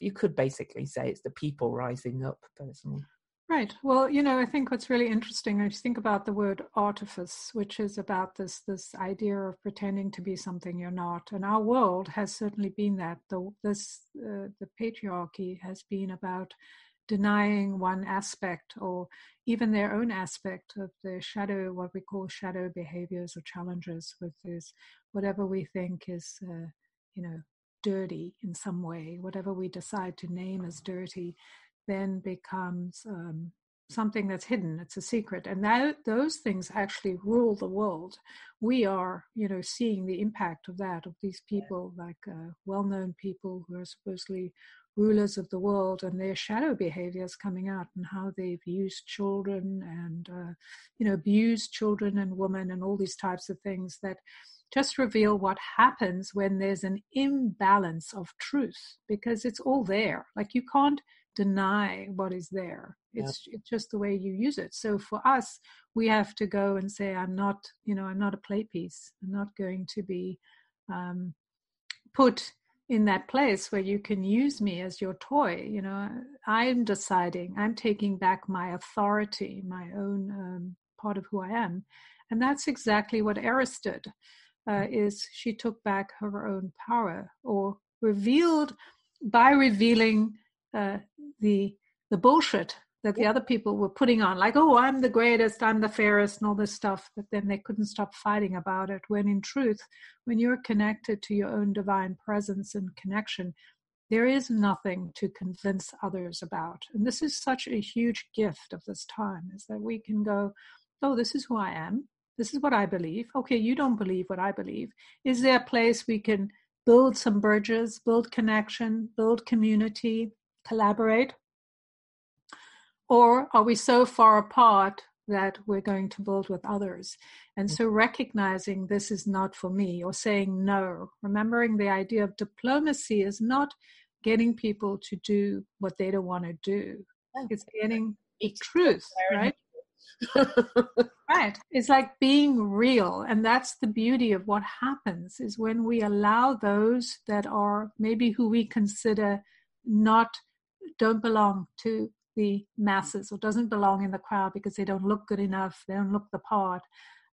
you could basically say it's the people rising up personally. Right. Well, you know, I think what's really interesting, I think about the word artifice, which is about this this idea of pretending to be something you're not. And our world has certainly been that. The this uh, the patriarchy has been about denying one aspect or even their own aspect of the shadow, what we call shadow behaviors or challenges with this, whatever we think is, uh, you know, dirty in some way, whatever we decide to name as dirty, then becomes um, something that's hidden. It's a secret, and that those things actually rule the world. We are, you know, seeing the impact of that of these people, like uh, well-known people who are supposedly rulers of the world and their shadow behaviors coming out and how they've used children and uh, you know abused children and women and all these types of things that just reveal what happens when there's an imbalance of truth because it's all there like you can't deny what is there. It's yeah. it's just the way you use it. So for us we have to go and say i'm not you know i'm not a play piece. I'm not going to be um, put in that place where you can use me as your toy. You know i'm deciding i'm taking back my authority my own um, part of who i am. And that's exactly what eris did uh, is she took back her own power or revealed by revealing uh, the the bullshit that the other people were putting on, like, oh, I'm the greatest, I'm the fairest, and all this stuff, but then they couldn't stop fighting about it. When in truth, when you're connected to your own divine presence and connection, there is nothing to convince others about. And this is such a huge gift of this time, is that we can go, oh, this is who I am. This is what I believe. Okay, you don't believe what I believe. Is there a place we can build some bridges, build connection, build community, collaborate? Or are we so far apart that we're going to build with others? And so recognizing this is not for me or saying no, remembering the idea of diplomacy is not getting people to do what they don't want to do. It's getting the truth, right? (laughs) right. It's like being real. And that's the beauty of what happens is when we allow those that are maybe who we consider not don't belong to the masses or doesn't belong in the crowd because they don't look good enough, they don't look the part.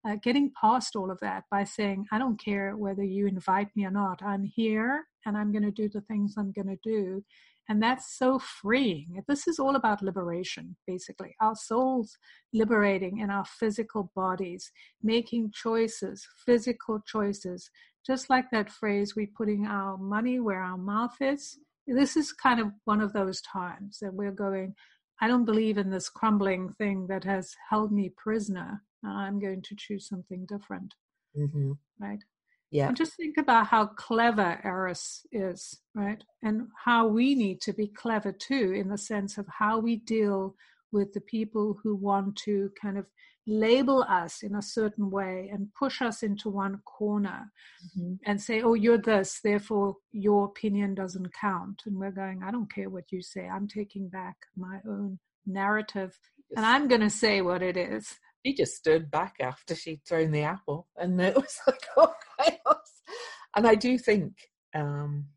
Uh, getting past all of that by saying, I don't care whether you invite me or not, I'm here and I'm going to do the things I'm going to do. And that's so freeing. This is all about liberation, basically. Our souls liberating in our physical bodies, making choices, physical choices. Just like that phrase, we're putting our money where our mouth is. This is kind of one of those times that we're going, I don't believe in this crumbling thing that has held me prisoner. I'm going to choose something different. Mm-hmm. Right? Yeah. And just think about how clever Eris is, right? And how we need to be clever too, in the sense of how we deal with the people who want to kind of label us in a certain way and push us into one corner mm-hmm. and say, oh, you're this, therefore your opinion doesn't count. And we're going, I don't care what you say. I'm taking back my own narrative yes. and I'm going to say what it is she just stood back after she'd thrown the apple, and (laughs) it was like oh chaos. And I do think um,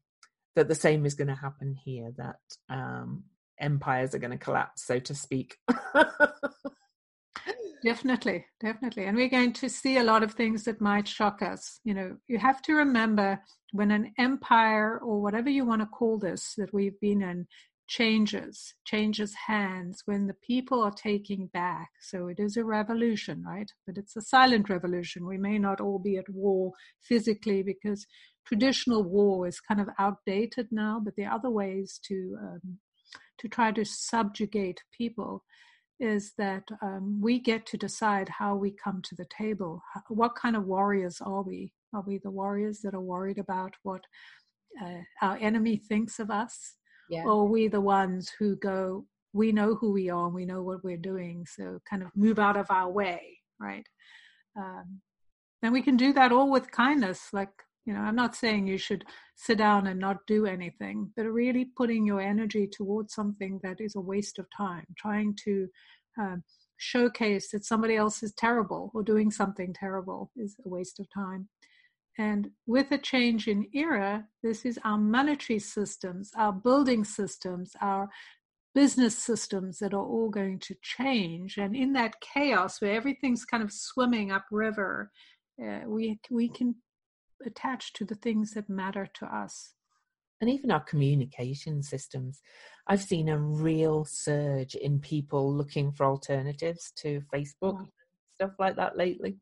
that the same is going to happen here. That um, empires are going to collapse, so to speak. (laughs) definitely, definitely, and we're going to see a lot of things that might shock us. You know, you have to remember when an empire or whatever you want to call this that we've been in changes, changes hands when the people are taking back. So it is a revolution, right? But it's a silent revolution. We may not all be at war physically because traditional war is kind of outdated now, but the other ways to um, to try to subjugate people is that um, we get to decide how we come to the table. What kind of warriors are we? Are we the warriors that are worried about what uh, our enemy thinks of us? yeah. or we the ones who go we know who we are and we know what we're doing so kind of move out of our way right um, and we can do that all with kindness like you know i'm not saying you should sit down and not do anything but really putting your energy towards something that is a waste of time trying to um, showcase that somebody else is terrible or doing something terrible is a waste of time and with a change in era, this is our monetary systems, our building systems, our business systems that are all going to change. And in that chaos where everything's kind of swimming upriver, uh, we we can attach to the things that matter to us. And even our communication systems. I've seen a real surge in people looking for alternatives to Facebook, stuff like that lately.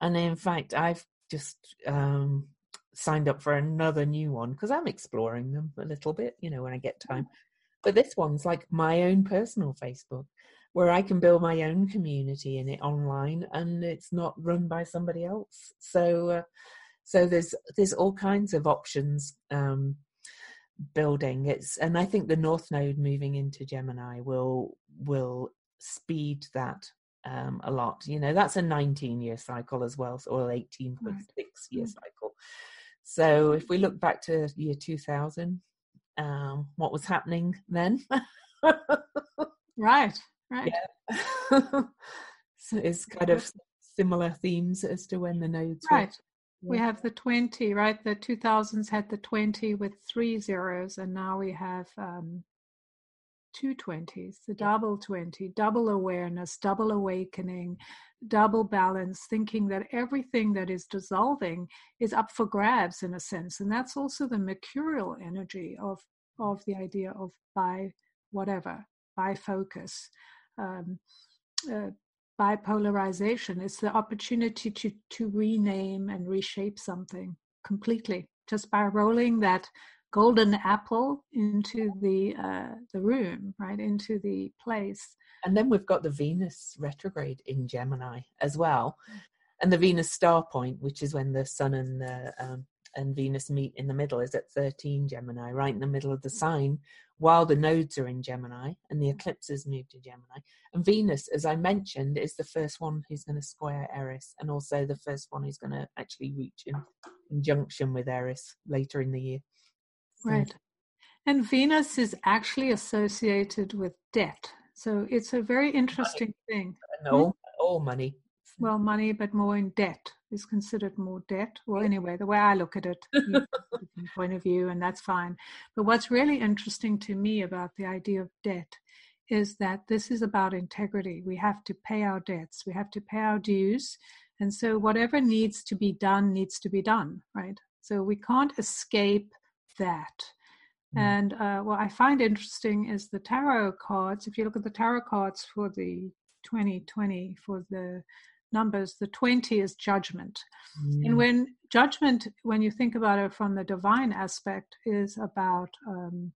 And in fact, I've just um, signed up for another new one because I'm exploring them a little bit, you know, when I get time. But this one's like my own personal Facebook where I can build my own community in it online and it's not run by somebody else. So, uh, so there's there's all kinds of options um, building. It's and I think the North Node moving into Gemini will will speed that um, a lot. You know, that's a 19 year cycle as well, or 18.6 right. year mm. cycle. So if we look back to year 2000, um, what was happening then? right, right. Yeah. (laughs) so it's kind of similar themes as to when the nodes right. We have the 20, right? The 2000s had the 20 with three zeros, and now we have um, two 20s, the double 20, double awareness, double awakening, double balance, thinking that everything that is dissolving is up for grabs in a sense. And that's also the mercurial energy of, of the idea of by whatever, by focus. Um, uh, bipolarization. Is the opportunity to, to rename and reshape something completely just by rolling that golden apple into the uh, the room, right into the place. And then we've got the Venus retrograde in Gemini as well, and the Venus star point, which is when the Sun and the um, and Venus meet in the middle, is at thirteen Gemini, right in the middle of the sign, while the nodes are in Gemini and the eclipses move to Gemini. And Venus, as I mentioned, is the first one who's going to square Eris, and also the first one who's going to actually reach in conjunction with Eris later in the year. Right. And Venus is actually associated with debt. So it's a very interesting money. thing. No, all money. Well, money, but more in debt is considered more debt. Well, anyway, the way I look at it, (laughs) point of view, and that's fine. But what's really interesting to me about the idea of debt is that this is about integrity. We have to pay our debts, we have to pay our dues. And so, whatever needs to be done needs to be done, right? So, we can't escape that. Mm. And uh, what I find interesting is the tarot cards. If you look at the tarot cards for the 2020, for the numbers, the 20 is judgment. Mm. And when judgment, when you think about it from the divine aspect, is about um,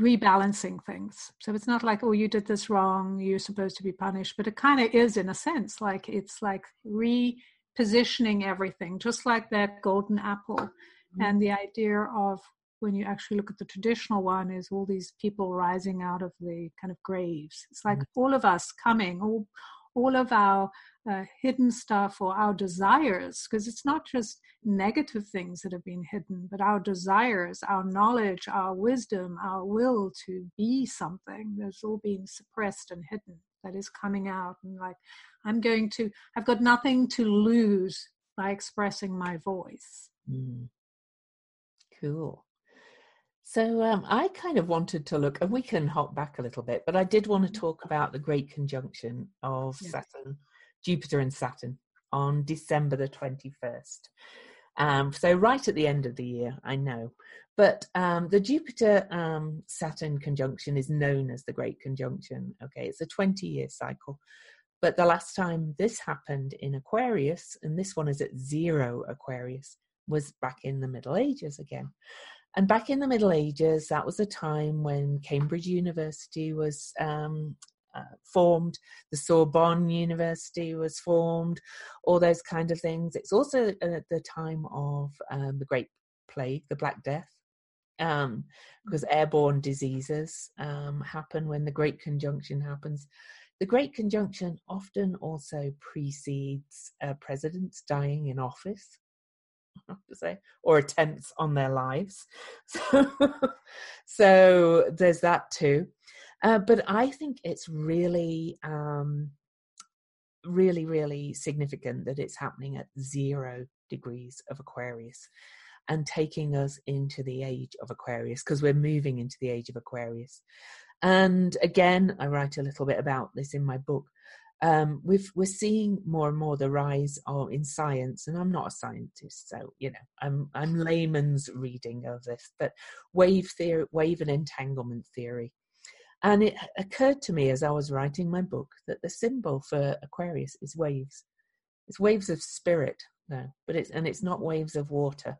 rebalancing things. So it's not like, oh, you did this wrong, you're supposed to be punished, but it kind of is in a sense like it's like repositioning everything, just like that golden apple. Mm-hmm. And the idea of when you actually look at the traditional one is all these people rising out of the kind of graves. It's like mm-hmm. all of us coming, all all of our uh, hidden stuff or our desires, because it's not just negative things that have been hidden, but our desires, our knowledge, our wisdom, our will to be something that's all being suppressed and hidden that is coming out. And like, I'm going to, I've got nothing to lose by expressing my voice. Mm. Cool. So um, I kind of wanted to look, and we can hop back a little bit, but I did want to mm-hmm. talk about the great conjunction of yeah. Saturn, Jupiter and Saturn on December the 21st. Um, so right at the end of the year, I know. But um, the Jupiter um, Saturn conjunction is known as the Great Conjunction. Okay, it's a 20 year cycle. But the last time this happened in Aquarius, and this one is at zero Aquarius, was back in the Middle Ages again. And back in the Middle Ages, that was a time when Cambridge University was um, uh, formed, the Sorbonne University was formed, all those kind of things. It's also at the time of um, the Great Plague, the Black Death, um, because airborne diseases um, happen when the Great Conjunction happens. The Great Conjunction often also precedes a presidents dying in office have (laughs) to say, or attempts on their lives. So, (laughs) so there's that too. Uh, but I think it's really, um, really, really significant that it's happening at zero degrees of Aquarius and taking us into the age of Aquarius because we're moving into the age of Aquarius. And again, I write a little bit about this in my book um, we've, we're seeing more and more the rise of in science, and I'm not a scientist, so you know I'm I'm layman's reading of this, but wave theory, wave and entanglement theory, and it occurred to me as I was writing my book that the symbol for Aquarius is waves. It's waves of spirit no, but it's and it's not waves of water,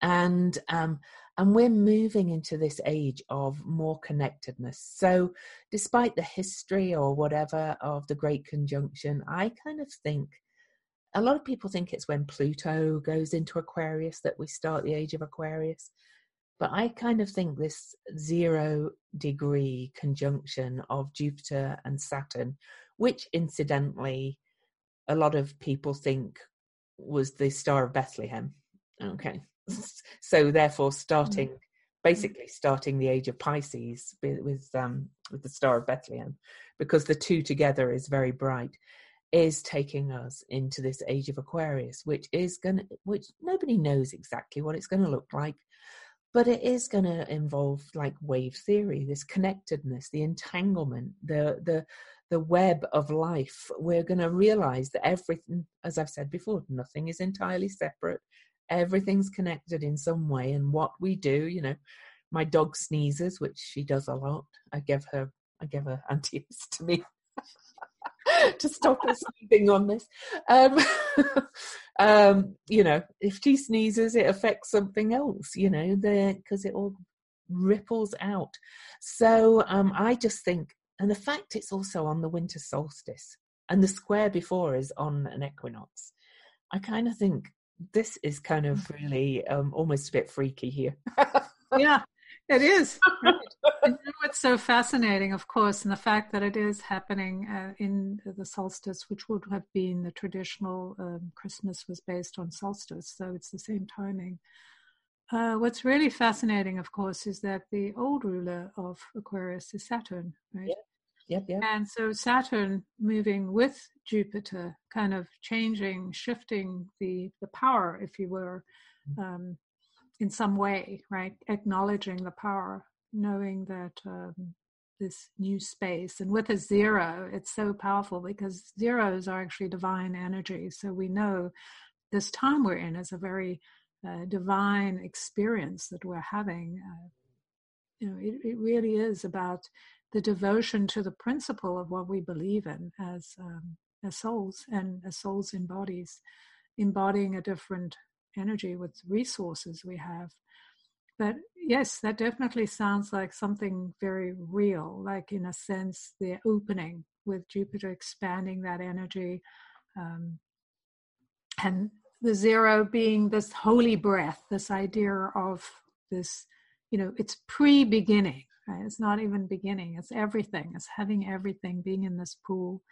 and um, and we're moving into this age of more connectedness. So, despite the history or whatever of the Great Conjunction, I kind of think a lot of people think it's when Pluto goes into Aquarius that we start the age of Aquarius. But I kind of think this zero degree conjunction of Jupiter and Saturn, which incidentally, a lot of people think was the Star of Bethlehem. Okay (laughs) so therefore starting mm. basically starting the age of Pisces with um, with the Star of Bethlehem, because the two together is very bright, is taking us into this age of Aquarius, which is gonna, which nobody knows exactly what it's going to look like, but it is going to involve like wave theory, this connectedness, the entanglement, the the the web of life. We're going to realize that everything, as I've said before, nothing is entirely separate everything's connected in some way and what we do you know my dog sneezes which she does a lot. I give her i give her (laughs) antihistamine (laughs) to stop her sneezing on this. Um, (laughs) um, you know if she sneezes it affects something else you know because it all ripples out. So um, i just think and the fact it's also on the winter solstice and the square before is on an equinox i kind of think this is kind of really um, almost a bit freaky here. (laughs) yeah, it is. Right. (laughs) you know what's so fascinating, of course, and the fact that it is happening uh, in the solstice, which would have been the traditional um, Christmas was based on solstice, so it's the same timing. Uh, what's really fascinating, of course, is that the old ruler of Aquarius is Saturn, right? Yeah. Yep, yep. And so Saturn moving with Jupiter, kind of changing, shifting the the power, if you were, mm-hmm. um, in some way, right? Acknowledging the power. knowing that um, this new space. And with a zero, it's so powerful because zeros are actually divine energy. So we know this time we're in is a very uh, divine experience that we're having. Uh, you know, it, it, really is about the devotion to the principle of what we believe in as um, as souls and as souls in bodies, embodying a different energy with resources we have. But yes, that definitely sounds like something very real, like in a sense, the opening with Jupiter expanding that energy. Um, and the zero being this holy breath, this idea of this, you know, it's pre beginning, right? It's not even beginning, it's everything, it's having everything, being in this pool.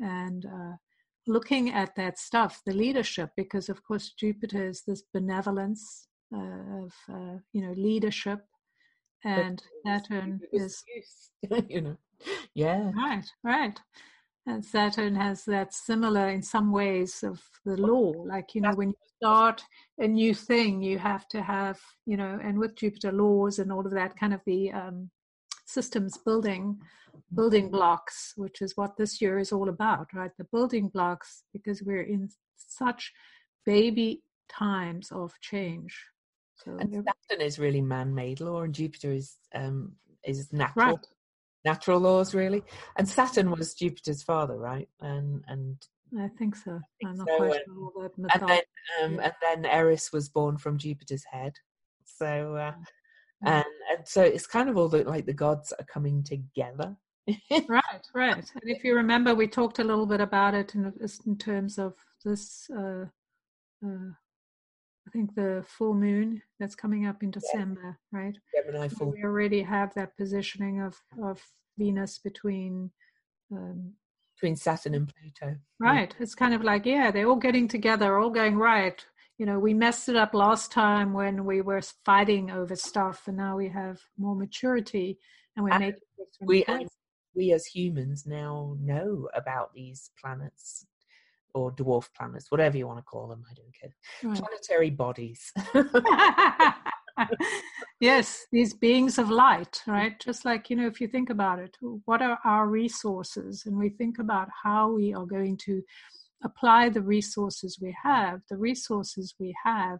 And uh, looking at that stuff, the leadership, because of course Jupiter is this benevolence, uh, of uh, you know leadership, and Saturn is (laughs) you know yeah right right. And Saturn has that similar in some ways of the law. Like, you know, when you start a new thing, you have to have, you know, and with Jupiter laws and all of that kind of the um, systems building, building mm-hmm. blocks, which is what this year is all about, right? The building blocks, because we're in such baby times of change. So and Saturn is really man-made law, and Jupiter is um, is natural. Right. Natural laws, really, and Saturn was Jupiter's father, right? And and I think so. I am not so, quite sure that and then, um, and then Eris was born from Jupiter's head. So, uh, mm. and, and so it's kind of all the like the gods are coming together. right, right. And if you remember, we talked a little bit about it in, in terms of this uh, uh, I think the full moon that's coming up in December, yeah. right? Gemini full. we already have that positioning of of Venus between um, between Saturn and Pluto. Right. Yeah. It's kind of like yeah, they're all getting together, all going right. You know, we messed it up last time when we were fighting over stuff, and now we have more maturity, and we're and making. We we as humans now know about these planets or dwarf planets, whatever you want to call them. I don't care. Right. Planetary bodies. (laughs) yes, these beings of light, right? Just like, you know, if you think about it, what are our resources? And we think about how we are going to apply the resources we have. The resources we have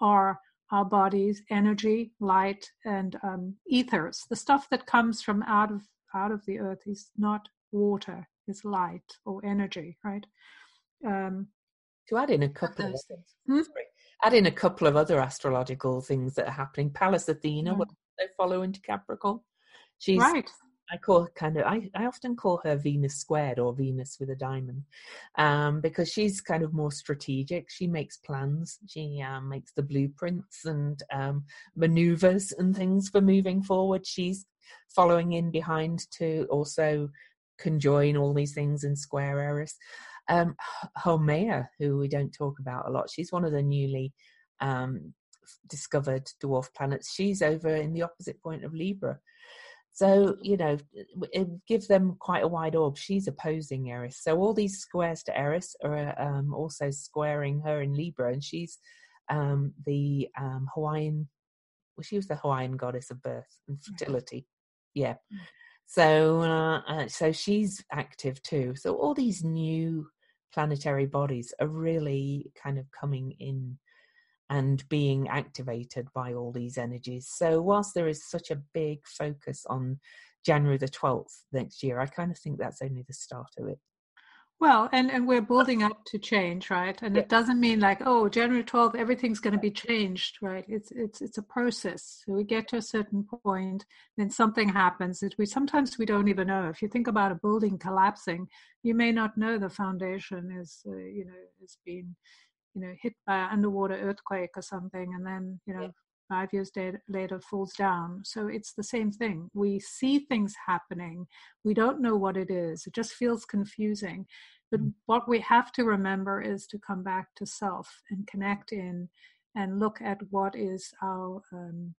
are our bodies, energy, light, and um, ethers. The stuff that comes from out of out of the earth is not water, it's light or energy, right? Um, to add in a couple of things, hmm? add in a couple of other astrological things that are happening. Pallas Athena mm. will follow into Capricorn. She's right. I call her kind of I, I often call her Venus squared or Venus with a diamond um, because she's kind of more strategic. She makes plans, she um, makes the blueprints and um, maneuvers and things for moving forward. She's following in behind to also conjoin all these things in square Eris. Um, Haumea, who we don't talk about a lot, she's one of the newly um, discovered dwarf planets. She's over in the opposite point of Libra. So, you know, it gives them quite a wide orb. She's opposing Eris. So, all these squares to Eris are um, also squaring her in Libra, and she's um, the um, Hawaiian, well, she was the Hawaiian goddess of birth and fertility. Yeah. Mm. So, uh, uh, so she's active too. So, all these new planetary bodies are really kind of coming in and being activated by all these energies. So, whilst there is such a big focus on January the 12th next year, I kind of think that's only the start of it. Well, and, and we're building up to change, right? And yeah. it doesn't mean like, oh, January 12th, everything's going to be changed, right? It's it's it's a process. So we get to a certain point, then something happens that we sometimes we don't even know. If you think about a building collapsing, you may not know the foundation is, uh, you know, has been, you know, hit by an underwater earthquake or something, and then you know. Yeah five years later falls down. So it's the same thing. We see things happening. We don't know what it is. It just feels confusing. But mm. what we have to remember is to come back to self and connect in and look at what is our um,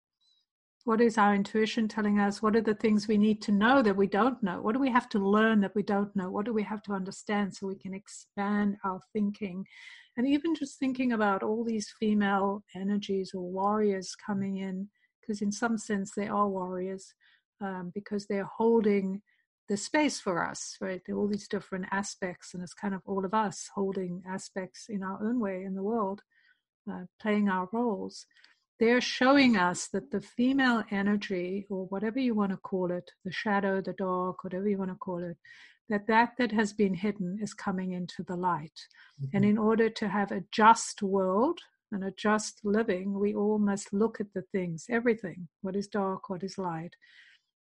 what is our intuition telling us what are the things we need to know that we don't know what do we have to learn that we don't know what do we have to understand so we can expand our thinking and even just thinking about all these female energies or warriors coming in because in some sense they are warriors um, because they're holding the space for us, right? There are all these different aspects, and it's kind of all of us holding aspects in our own way in the world, uh, playing our roles. They're showing us that the female energy, or whatever you want to call it, the shadow, the dark, whatever you want to call it, that that that has been hidden is coming into the light. Mm-hmm. And in order to have a just world and a just living, we all must look at the things, everything, what is dark, what is light,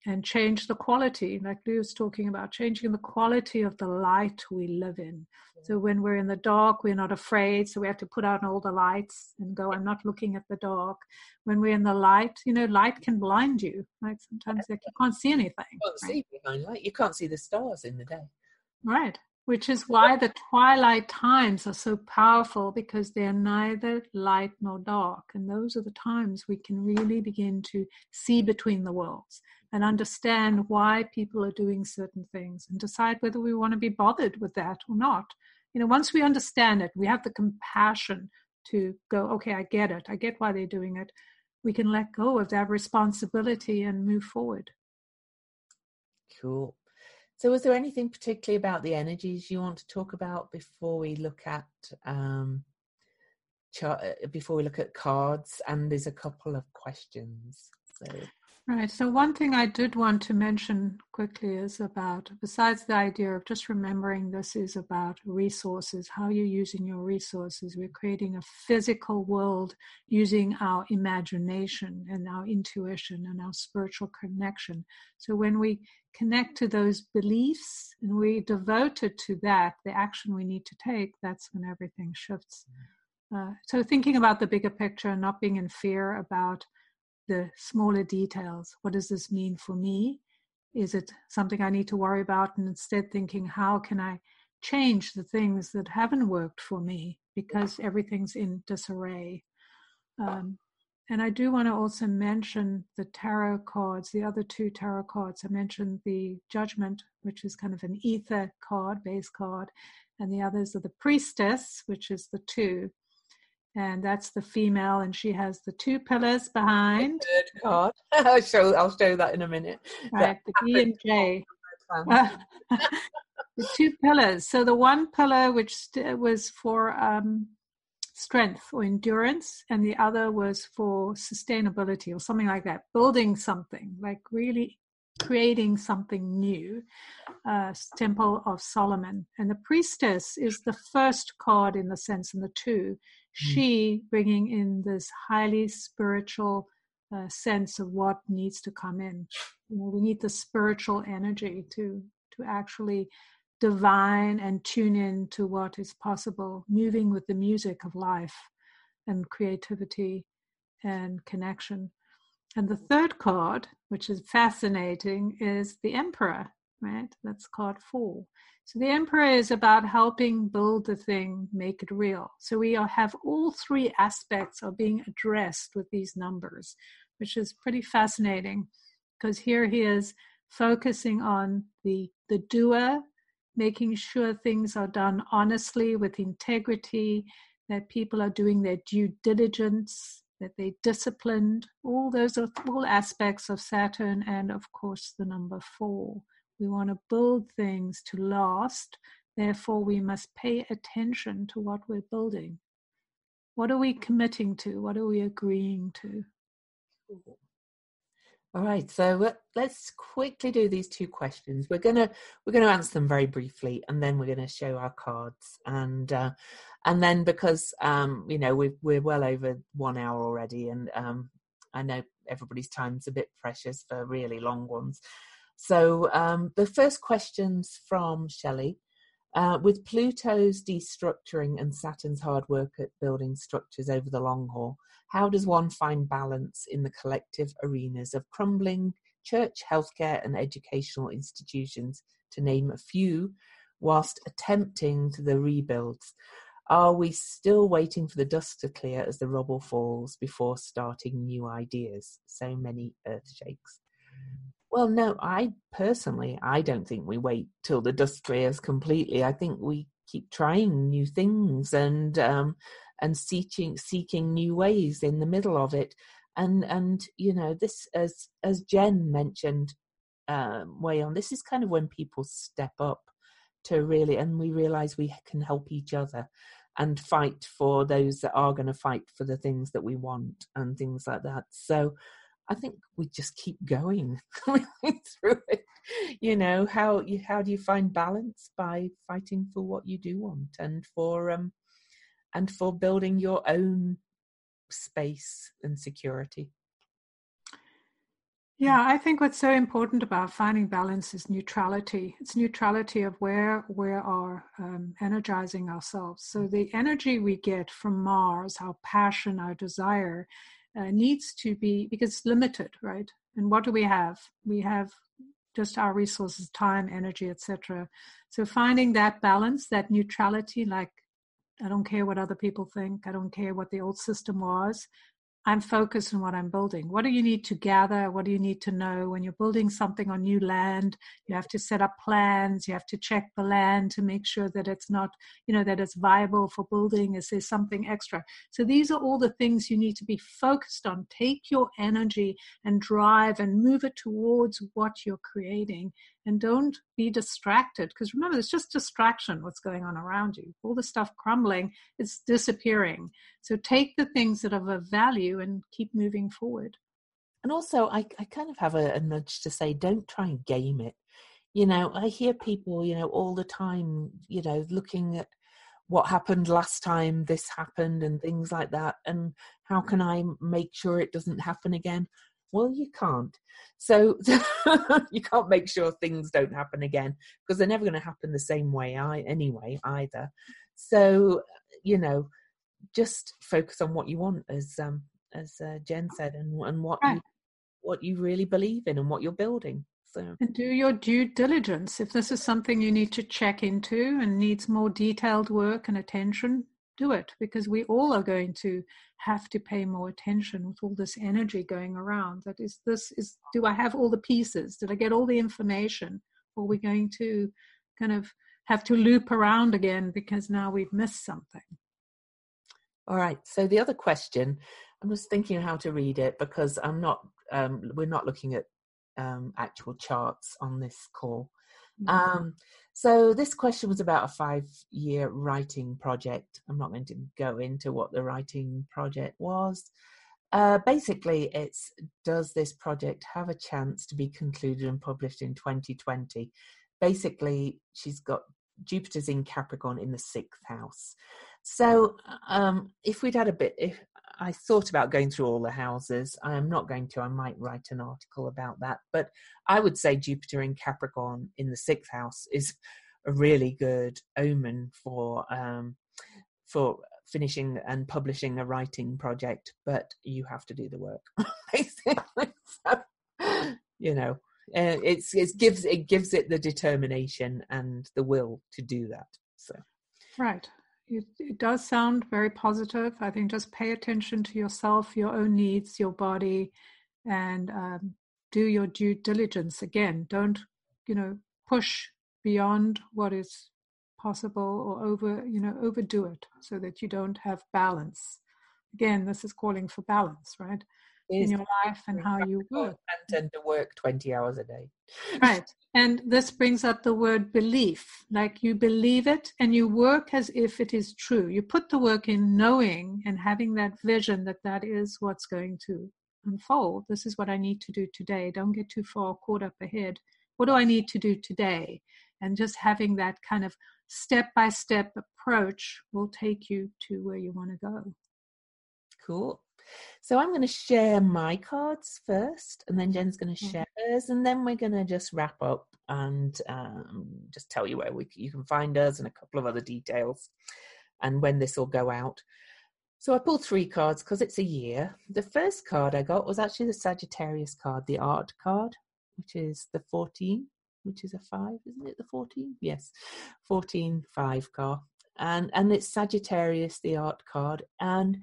and change the quality, like Lou was talking about, changing the quality of the light we live in. So when we're in the dark, we're not afraid. So we have to put out all the lights and go, I'm not looking at the dark. When we're in the light, you know, light can blind you. Like Sometimes like, you can't see anything. You can't right? see behind light. You can't see the stars in the day. Right. Which is why the twilight times are so powerful because they're neither light nor dark. And those are the times we can really begin to see between the worlds and understand why people are doing certain things and decide whether we want to be bothered with that or not. You know, once we understand it, we have the compassion to go, okay, I get it. I get why they're doing it. We can let go of that responsibility and move forward. Cool. So, was there anything particularly about the energies you want to talk about before we look at um, chart, uh, before we look at cards? And there's a couple of questions. So. Right. So, one thing I did want to mention quickly is about, besides the idea of just remembering this is about resources, how you're using your resources. We're creating a physical world using our imagination and our intuition and our spiritual connection. So, when we connect to those beliefs and we devote it to that, the action we need to take, that's when everything shifts. Uh, so, thinking about the bigger picture, and not being in fear about the smaller details. What does this mean for me? Is it something I need to worry about? And instead thinking, how can I change the things that haven't worked for me because everything's in disarray? Um, and I do want to also mention the tarot cards, the other two tarot cards. I mentioned the Judgment, which is kind of an ether card, base card, and the others are the Priestess, which is the two and that's the female, and she has the two pillars behind. Third card. (laughs) I'll show. I'll show that in a minute. Right, the B and J. (laughs) the two pillars. So the one pillar which st- was for um, strength or endurance, and the other was for sustainability or something like that, building something like really creating something new. Uh, Temple of Solomon, and the priestess is the first card in the sense, and the two. She bringing in this highly spiritual uh, sense of what needs to come in. You know, we need the spiritual energy to to actually divine and tune in to what is possible, moving with the music of life and creativity and connection. And the third card, which is fascinating, is the Emperor, right? That's card four. So the emperor is about helping build the thing, make it real. So we have all three aspects of being addressed with these numbers, which is pretty fascinating because here he is focusing on the the doer, making sure things are done honestly with integrity, that people are doing their due diligence, that they disciplined. All those are all aspects of Saturn and of course the number four. We want to build things to last. Therefore, we must pay attention to what we're building. What are we committing to? What are we agreeing to? All right, so let's quickly do these two questions. We're gonna we're gonna answer them very briefly, and then we're gonna show our cards, and uh, and then because um, you know we're we're well over one hour already, and um, I know everybody's time's a bit precious for really long ones. So um, the first question's from Shelley. Uh, with Pluto's destructuring and Saturn's hard work at building structures over the long haul, how does one find balance in the collective arenas of crumbling church, healthcare, and educational institutions, to name a few, whilst attempting to the rebuilds? Are we still waiting for the dust to clear as the rubble falls before starting new ideas? So many earth shakes. Well, no, I personally, I don't think we wait till the dust clears completely. I think we keep trying new things and um, and seeking seeking new ways in the middle of it. and and you know this as as jen mentioned um way on this is kind of when people step up to really and we realize we can help each other and fight for those that are going to fight for the things that we want and things like that so i think we just keep going (laughs) through it you know how you how do you find balance by fighting for what you do want and for um and for building your own space and security yeah, I think what's so important about finding balance is neutrality. It's neutrality of where we are um, energizing ourselves. So the energy we get from Mars, our passion, our desire, uh, needs to be because it's limited, right? And what do we have? We have just our resources, time, energy, etc. So finding that balance, that neutrality, like I don't care what other people think. I don't care what the old system was. I'm focused on what I'm building. What do you need to gather? What do you need to know? When you're building something on new land, you have to set up plans. You have to check the land to make sure that it's not, you know, that it's viable for building. Is there something extra? So these are all the things you need to be focused on. Take your energy and drive and move it towards what you're creating and don't be distracted because remember it's just distraction what's going on around you. All the stuff crumbling it's disappearing. So take the things that are of value and keep moving forward. And also i, I kind of have a, a nudge to say don't try and game it. You know i hear people you know all the time you know looking at what happened last time this happened and things like that and how can i make sure it doesn't happen again well, you can't. So (laughs) you can't make sure things don't happen again because they're never going to happen the same way I, anyway either. So you know, just focus on what you want, as um, as uh, Jen said, and and what right. you what you really believe in and what you're building. So. And do your due diligence. If this is something you need to check into and needs more detailed work and attention, do it because we all are going to have to pay more attention with all this energy going around that is this is do i have all the pieces? Did i get all the information? Or are we going to kind of have to loop around again because now we've missed something? All right. So the other question i'm just thinking how to read it because i'm not um, we're not looking at um, actual charts on this call. Mm-hmm. um, so this question was about a five-year writing project. I'm not going to go into what the writing project was. Uh, basically, it's does this project have a chance to be concluded and published in 2020? Basically, she's got Jupiter's in Capricorn in the sixth house. So um, if we'd had a bit, if I thought about going through all the houses. I am not going to. I might write an article about that. But I would say Jupiter in Capricorn in the sixth house is a really good omen for um, for finishing and publishing a writing project. But you have to do the work. (laughs) So, you know, uh, it's it gives it gives it the determination and the will to do that. So right it, it does sound very positive. I think just pay attention to yourself, your own needs, your body, and um, do your due diligence. Again, don't you know push beyond what is possible or over you know overdo it so that you don't have balance. Again, this is calling for balance, right? In your life and how you work. And tend to work 20 hours a day. Right. (laughs) And this brings up the word belief. Like you believe it and you work as if it is true. You put the work in knowing and having that vision that that is what's going to unfold. This is what I need to do today. Don't get too far caught up ahead. What do I need to do today? And just having that kind of step by step approach will take you to where you want to go. Cool. So I'm going to share my cards first, and then Jen's going to mm-hmm. share hers, and then we're going to just wrap up and um, just tell you where we, you can find us and a couple of other details and when this will go out. So I pulled three cards because it's a year. The first card I got was actually the Sagittarius card, the art card, which is the 14, which is a five, isn't it? The 14? Yes, 14, five card. And, and it's Sagittarius, the art card. And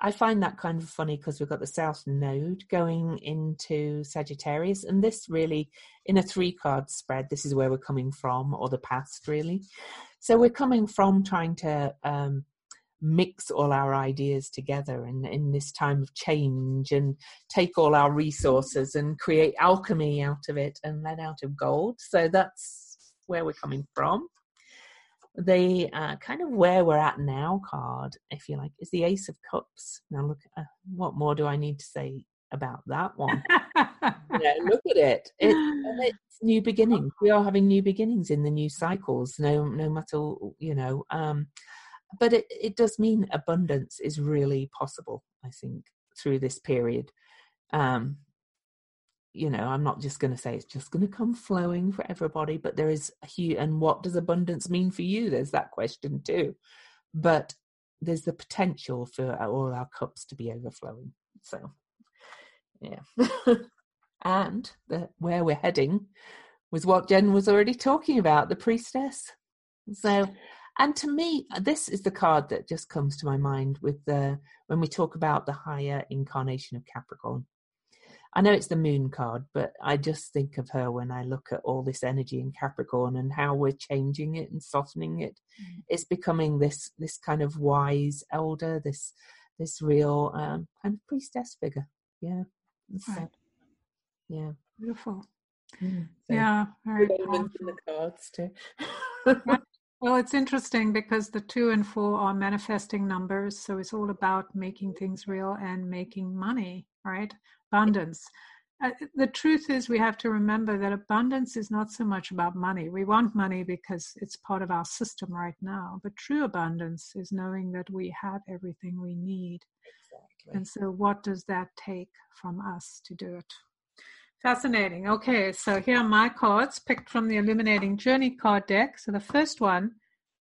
I find that kind of funny because we've got the South Node going into Sagittarius, and this really, in a three card spread, this is where we're coming from, or the past really. So we're coming from trying to um, mix all our ideas together and in this time of change and take all our resources and create alchemy out of it and let out of gold. So that's where we're coming from. The uh, kind of where we're at now card, if you like, is the Ace of Cups. Now, look, uh, what more do I need to say about that one? (laughs) yeah, look at it. it. (gasps) It's new beginnings. We are having new beginnings in the new cycles. No, no matter you know. Um, but it, it does mean abundance is really possible, I think, through this period. Um, you know, I'm not just going to say it's just going to come flowing for everybody, but there is a huge, and what does abundance mean for you? There's that question too. But there's the potential for all our cups to be overflowing. So, yeah. (laughs) and the, where we're heading was what Jen was already talking about the priestess. So, and to me, this is the card that just comes to my mind with the when we talk about the higher incarnation of Capricorn. I know it's the moon card, but I just think of her when I look at all this energy in Capricorn and how we're changing it and softening it. Mm. It's becoming this this kind of wise elder, this this real um, kind of priestess figure. Yeah, right. yeah, beautiful. Mm, so yeah, very in the cards too. (laughs) Well, it's interesting because the two and four are manifesting numbers. So it's all about making things real and making money, right? Abundance. Uh, the truth is, we have to remember that abundance is not so much about money. We want money because it's part of our system right now. But true abundance is knowing that we have everything we need. Exactly. And so, what does that take from us to do it? Fascinating. Okay, so here are my cards picked from the Illuminating Journey card deck. So the first one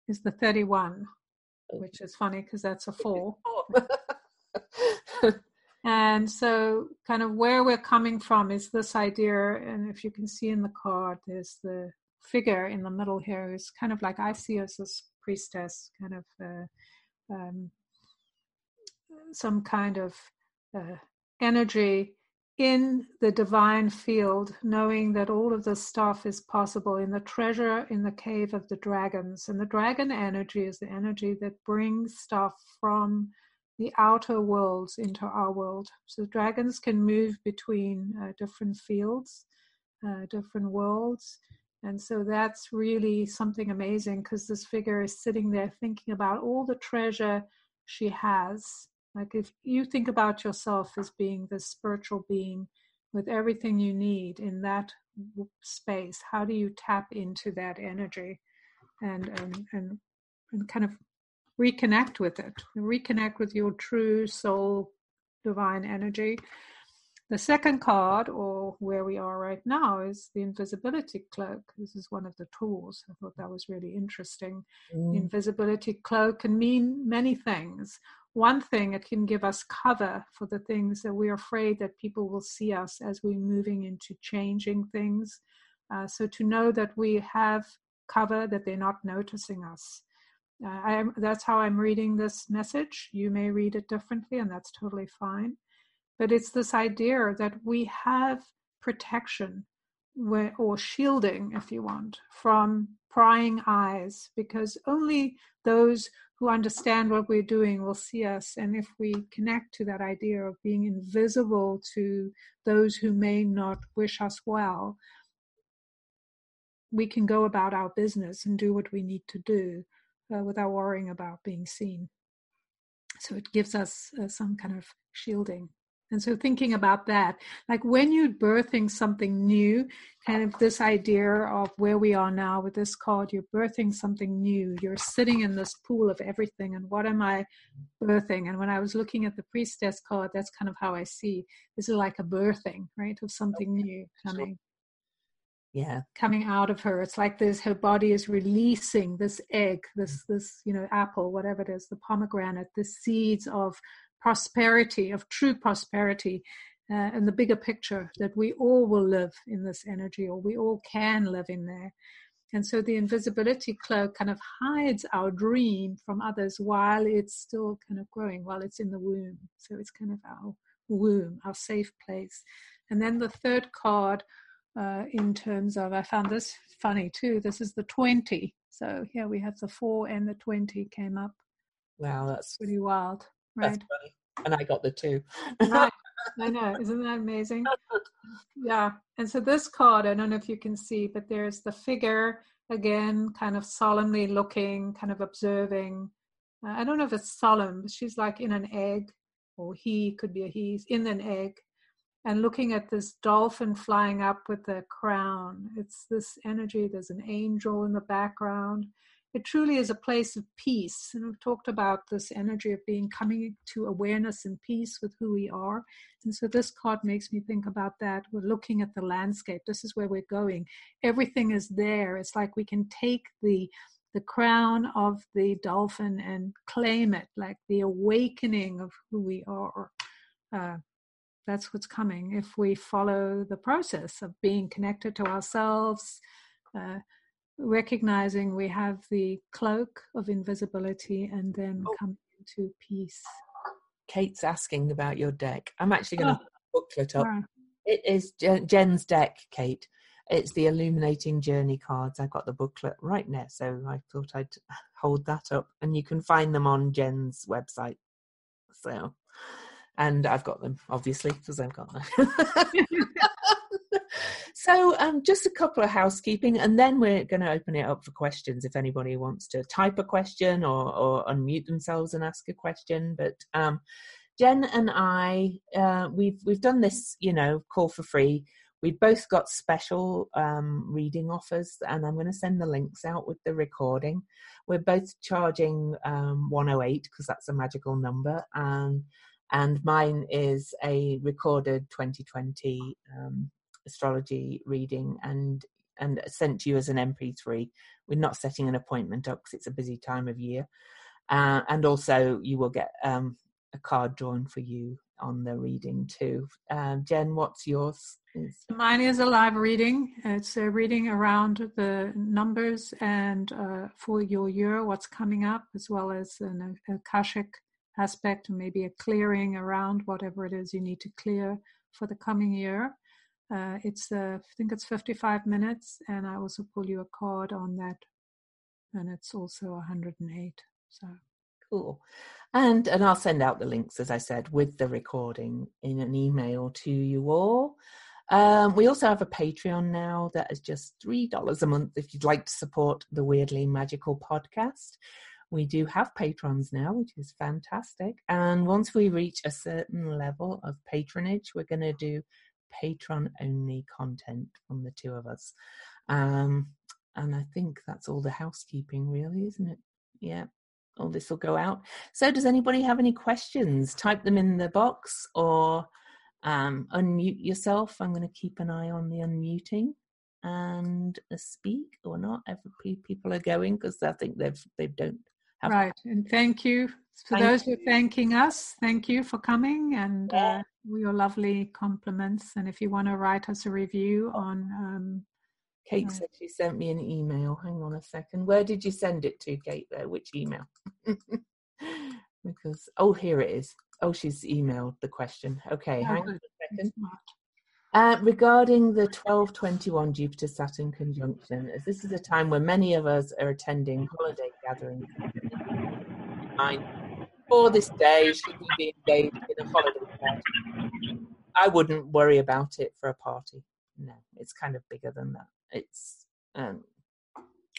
is the 31, which is funny because that's a (laughs) four. (laughs) and so, kind of where we're coming from is this idea, and if you can see in the card, there's the figure in the middle here is kind of like I see as this priestess, kind of uh, um, some kind of uh, energy in the divine field, knowing that all of this stuff is possible in the treasure in the cave of the dragons. And the dragon energy is the energy that brings stuff from the outer worlds into our world. So dragons can move between uh, different fields, uh, different worlds. And so that's really something amazing because this figure is sitting there thinking about all the treasure she has like if you think about yourself as being this spiritual being with everything you need in that space, how do you tap into that energy and and and, and kind of reconnect with it, reconnect with your true soul divine energy. The second card, or where we are right now, is the invisibility cloak. This is one of the tools. I thought that was really interesting. Mm. Invisibility cloak can mean many things one thing it can give us cover for the things that we're afraid that people will see us as we're moving into changing things uh, so to know that we have cover that they're not noticing us I, that's how i'm reading this message. You may read it differently and that's totally fine. But it's this idea that we have protection or shielding if you want from prying eyes because only those who understand what we're doing will see us. And if we connect to that idea of being invisible to those who may not wish us well, we can go about our business and do what we need to do uh, without worrying about being seen. So it gives us uh, some kind of shielding. And so thinking about that, like when you're birthing something new, kind of this idea of where we are now with this card, you're birthing something new. You're sitting in this pool of everything. And what am I birthing? And when I was looking at the priestess card, that's kind of how I see this is like a birthing, right? Of something new coming. Yeah. Coming out of her. It's like this her body is releasing this egg, this this, you know, apple, whatever it is, the pomegranate, the seeds of prosperity, of true prosperity, uh, and the bigger picture that we all will live in this energy or we all can live in there. And so the invisibility cloak kind of hides our dream from others while it's still kind of growing, while it's in the womb. So it's kind of our womb, our safe place. And then the third card, uh, in terms of, I found this funny too. This is the 20. So here we have the four and the 20 came up. Wow, that's pretty wild, right? And I got the two. right. (laughs) I know. Isn't that amazing? Yeah. And so this card, I don't know if you can see, but there's the figure again, kind of solemnly looking, kind of observing. Uh, I don't know if it's solemn, but she's like in an egg, or he could be a he's in an egg, and looking at this dolphin flying up with the crown. It's this energy. There's an angel in the background it truly is a place of peace. And we've talked about this energy of being coming to awareness and peace with who we are. And so this card makes me think about that. We're looking at the landscape. This is where we're going. Everything is there. It's like we can take the the crown of the dolphin and claim it, like the awakening of who we are. Uh, that's what's coming if we follow the process of being connected to ourselves. Uh, recognizing we have the cloak of invisibility and then oh. coming into peace. Kate's asking about your deck. I'm actually going to oh. booklet up. Right. It is Jen's deck, Kate. It's the Illuminating Journey cards. I've got the booklet right now, so I thought I'd (laughs) hold that up, and you can find them on Jen's website. So, and I've got them obviously because I've got them. (laughs) So, um, just a couple of housekeeping, and then we're going to open it up for questions if anybody wants to type a question or, or unmute themselves and ask a question. But um, Jen and I, uh, we've we've done this, you know, call for free. We've both got special um, reading offers, and I'm going to send the links out with the recording. We're both charging um, 108 because that's a magical number, um, and mine is a recorded 2020 um, astrology reading and and sent to you as an MP3. We're not setting an appointment up because it's a busy time of year. Uh, and also, you will get um, a card drawn for you on the reading too. Um, Jen, what's yours? Mine is a live reading. It's a reading around the numbers and uh, for your year, what's coming up, as well as an Akashic aspect and maybe a clearing around whatever it is you need to clear for the coming year. Uh, it's uh, I think it's 55 minutes, and I also pull you a card on that, and it's also 108. So cool, and and I'll send out the links as I said with the recording in an email to you all. Um, we also have a Patreon now that is just three dollars a month if you'd like to support the Weirdly Magical podcast. We do have patrons now, which is fantastic. And once we reach a certain level of patronage, we're going to do patron only content from the two of us. Um, and I think that's all the housekeeping, really, isn't it? Yeah, all this will go out. So, does anybody have any questions? Type them in the box or um, unmute yourself. I'm going to keep an eye on the unmuting and speak or not. Every people are going because I think they've they don't have. Right, and thank you for thank those who are thanking us. Thank you for coming and. Yeah. Uh, your lovely compliments. And if you want to write us a review on. Um, Kate uh, said she sent me an email. Hang on a second. Where did you send it to, Kate? There, which email? (laughs) because oh, here it is. Oh, she's emailed the question. Okay, oh, hang on a second. Uh, regarding the 1221 Jupiter Saturn conjunction, as this is a time when many of us are attending holiday gatherings, for this day, should we be engaged in a holiday party? I wouldn't worry about it for a party. No, it's kind of bigger than that. It's, um,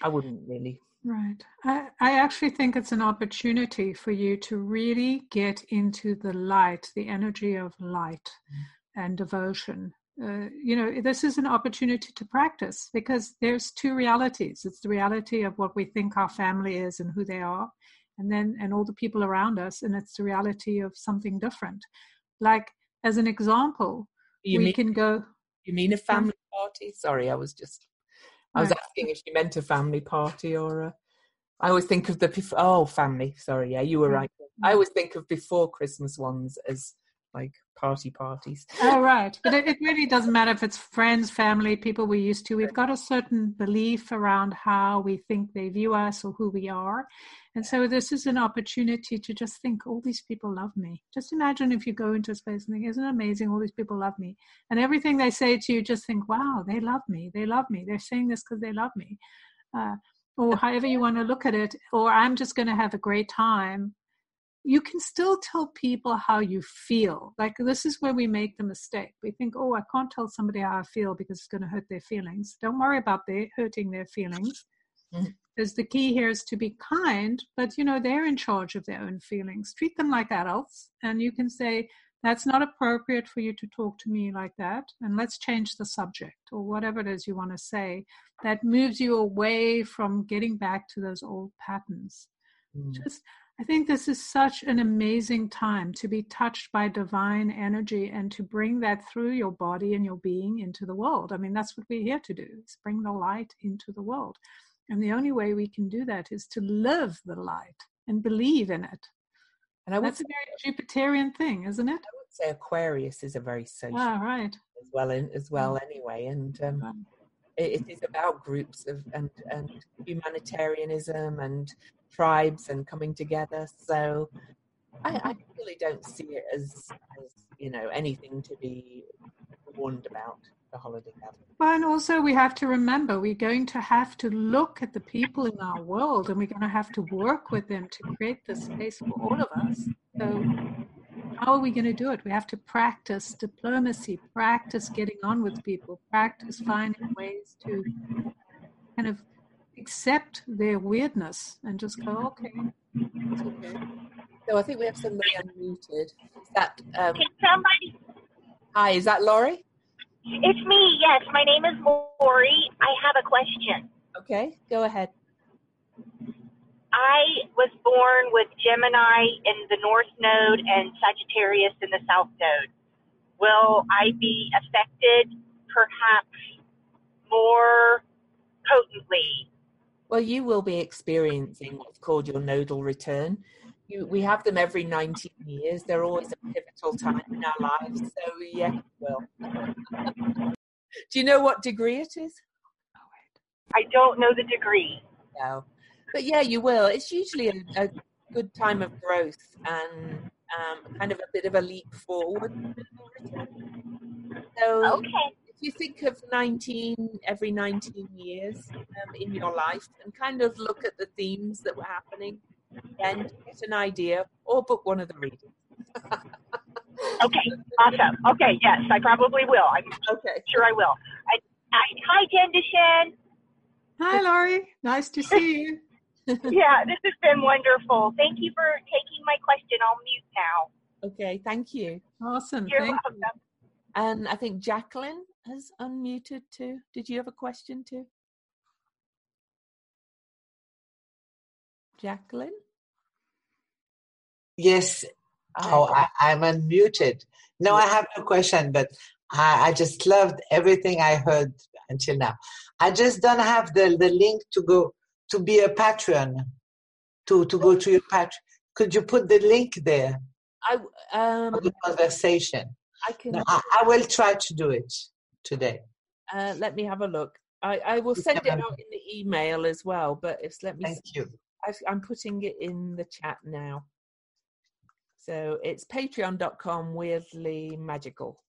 I wouldn't really. Right. I, I actually think it's an opportunity for you to really get into the light, the energy of light mm. and devotion. Uh, you know, this is an opportunity to practice because there's two realities. It's the reality of what we think our family is and who they are, and then and all the people around us and it's the reality of something different. Like as an example you we mean, can go you mean a family party? Sorry i was just i was asking if you meant a family party or a i always think of the oh family sorry yeah you were right. I always think of before christmas ones as like party parties. (laughs) Oh, right. But it, it, really doesn't matter if it's friends, family, people we're used to. We've got a certain belief around how we think they view us or who we are. And so this is an opportunity to just think, all these people love me. Just imagine if you go into a space and think, isn't it amazing? All these people love me. And everything they say to you, just think, wow, they love me. They love me. They're saying this because they love me. Uh, or however you want to look at it. Or I'm just going to have a great time you can still tell people how you feel. Like this is where we make the mistake. We think, oh, I can't tell somebody how I feel because it's going to hurt their feelings. Don't worry about their hurting their feelings. Mm-hmm. Because the key here is to be kind, but you know, they're in charge of their own feelings. Treat them like adults. And you can say, that's not appropriate for you to talk to me like that. And let's change the subject or whatever it is you want to say that moves you away from getting back to those old patterns. Mm. Just I think this is such an amazing time to be touched by divine energy and to bring that through your body and your being into the world. I mean, that's what we're here to do, is bring the light into the world. And the only way we can do that is to live the light and believe in it. And I would that's a very Jupiterian thing, isn't it? I would say Aquarius is a very social. Ah, right. As well, as well, anyway. And um, it, it is about groups of and and humanitarianism and tribes and coming together. So I, mm-hmm. I really don't see it as, as you know anything to be warned about the holiday gathering. Well, and also we have to remember we're going to have to look at the people in our world, and we're going to have to work with them to create the space for all of us. So how are we going to do it? We have to practice diplomacy, practice getting on with people, practice finding ways to kind of accept their weirdness and just go, okay. okay. So I think we have somebody unmuted. Is that um, Can somebody? Hi, is that Laurie? It's me. Yes, my name is Lori. I have a question. Okay, go ahead. I was born with Gemini in the North Node and Sagittarius in the South Node. Will I be affected perhaps more potently well, you will be experiencing what's called your nodal return. You, we have them every 19 years. They're always a pivotal time in our lives. So, yeah, will. Do you know what degree it is? I don't know the degree. No. But yeah, you will. It's usually a, a good time of growth and um, kind of a bit of a leap forward. So, okay you think of 19 every 19 years um, in your life and kind of look at the themes that were happening and get an idea or book one of the readings. (laughs) okay, awesome. Okay, yes, I probably will. I'm okay. sure I will. I, I, hi, Jen Duchenne. Hi, Laurie. Nice to see you. (laughs) yeah, this has been wonderful. Thank you for taking my question. I'll mute now. Okay, thank you. Awesome. You're thank welcome. You. And I think Jacqueline has unmuted too. Did you have a question too? Jacqueline? Yes. Oh, I, am unmuted. No, I have no question, but I, I just loved everything I heard until now. I just don't have the, the link to go to be a patron, to, to go to your patron. Could you put the link there? I um, the conversation. I can. No, I, I, will try to do it today. Uh, let me have a look. I, I will send it out in the email as well. But it's let me. Thank see. you. I, I'm putting it in the chat now. So it's patreon.com weirdly magical.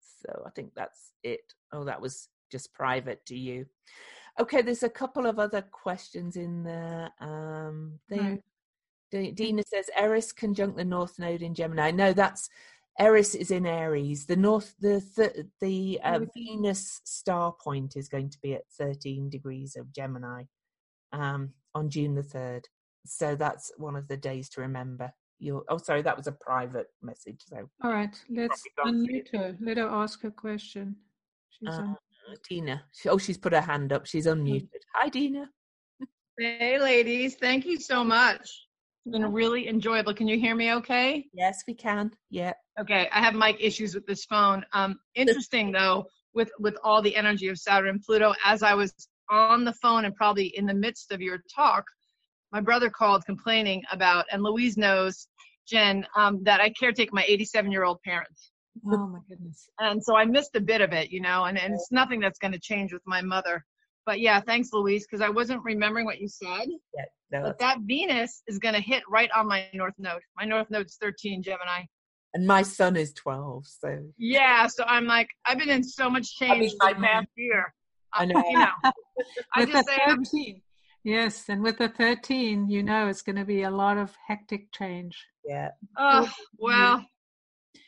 So I think that's it. Oh, that was just private to you. Okay, there's a couple of other questions in there. Um, they, right. Dina says Eris conjunct the North Node in Gemini. No, that's Eris is in Aries. The north, the the, the uh, Venus star point is going to be at 13 degrees of Gemini um, on June the third. So that's one of the days to remember. You're, oh, sorry, that was a private message. So all right, let's unmute her. Let her ask her question. She's uh, on. Dina. Oh, she's put her hand up. She's unmuted. Hi, Dina. Hey, ladies. Thank you so much. It's been really enjoyable. Can you hear me okay? Yes, we can. Yeah. Okay, I have mic issues with this phone. Um, interesting though, with with all the energy of Saturn and Pluto, as I was on the phone and probably in the midst of your talk, my brother called complaining about, and Louise knows, Jen, um, that I caretake my 87 year old parents. Oh my goodness. And so I missed a bit of it, you know, and, and it's nothing that's going to change with my mother. But yeah, thanks, Louise, because I wasn't remembering what you said. Yeah, no, but that Venus is going to hit right on my North Node. My North Node's 13 Gemini and my sun is 12 so yeah so i'm like i've been in so much change I mean, the past year i uh, know you know (laughs) i just say 13, yes and with the 13 you know it's going to be a lot of hectic change Yeah. Oh, well,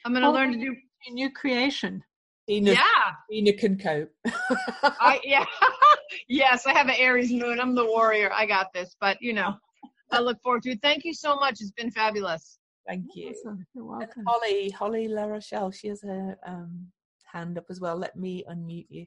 I'm going to learn to do new creation. Tina, yeah. Tina can cope. (laughs) I, yeah. (laughs) yes, I have an Aries moon. I'm the warrior. I got this. But, you know, I look forward to it. Thank you so much. It's been fabulous. Thank you. Awesome. You're welcome. Holly, Holly La Rochelle, she has her um, hand up as well. Let me unmute you.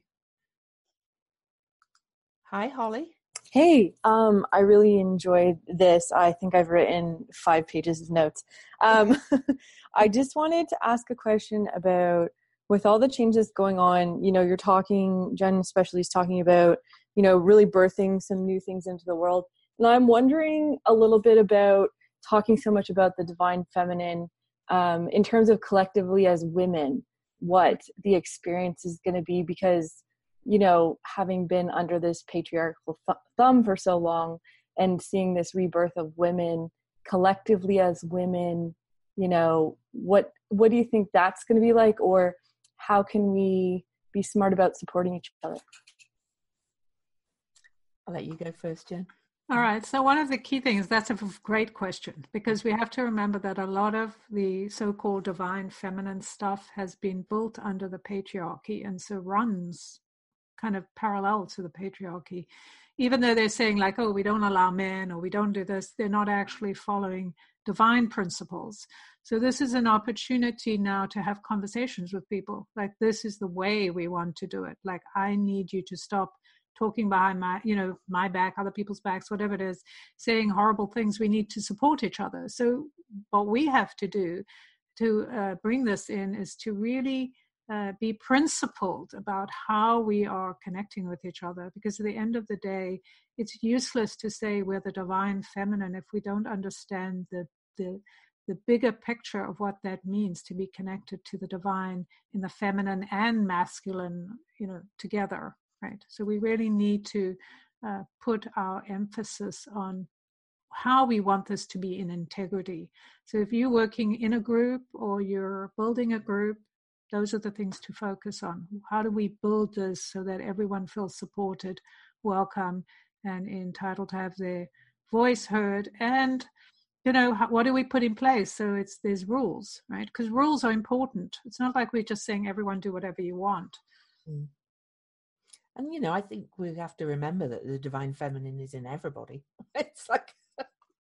Hi, Holly. Hey, um, I really enjoyed this. I think I've written five pages of notes. Um, (laughs) I just wanted to ask a question about with all the changes going on. You know, you're talking, Jen especially is talking about, you know, really birthing some new things into the world. And I'm wondering a little bit about talking so much about the divine feminine um, in terms of collectively as women, what the experience is going to be because you know, having been under this patriarchal th- thumb for so long and seeing this rebirth of women collectively as women, you know, what what do you think that's going to be like or how can we be smart about supporting each other? I'll let you go first, Jen. All right. So, one of the key things, that's a great question because we have to remember that a lot of the so called divine feminine stuff has been built under the patriarchy and so runs kind of parallel to the patriarchy. Even though they're saying, like, oh, we don't allow men or we don't do this, they're not actually following divine principles. So, this is an opportunity now to have conversations with people. Like, this is the way we want to do it. Like, I need you to stop talking behind my you know my back other people's backs whatever it is saying horrible things we need to support each other so what we have to do to uh, bring this in is to really uh, be principled about how we are connecting with each other because at the end of the day it's useless to say we're the divine feminine if we don't understand the the the bigger picture of what that means to be connected to the divine in the feminine and masculine you know together right so we really need to uh, put our emphasis on how we want this to be in integrity so if you're working in a group or you're building a group those are the things to focus on. How do we build this so that everyone feels supported, welcome, and entitled to have their voice heard? And you know, what do we put in place? So it's there's rules, right? Because rules are important. It's not like we're just saying everyone do whatever you want. Mm. And you know, I think we have to remember that the divine feminine is in everybody. (laughs) It's like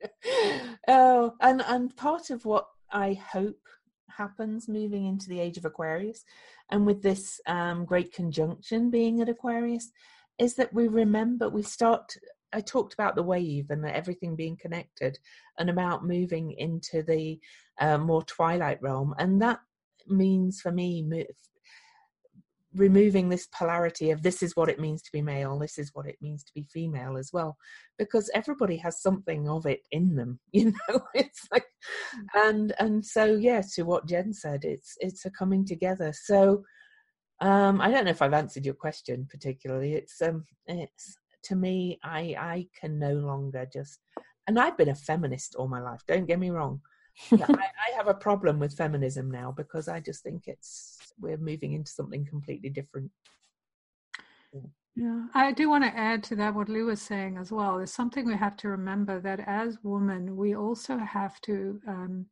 (laughs) oh, and and part of what I hope happens moving into the age of Aquarius, and with this um, great conjunction being at Aquarius, is that we remember, we start. I talked about the wave and everything being connected, and about moving into the uh, more twilight realm, and that means for me removing this polarity of this is what it means to be male this is what it means to be female as well because everybody has something of it in them (laughs) you know it's like mm. and and so yeah to what jen said it's it's a coming together so um i don't know if i've answered your question particularly it's um it's to me i i can no longer just and i've been a feminist all my life don't get me wrong I, (laughs) I, have a problem with feminism now because I just think it's we're moving into something completely different. Yeah, I do want to add to that what Lou was saying as well. There's something we have to remember that as women, we also have to um,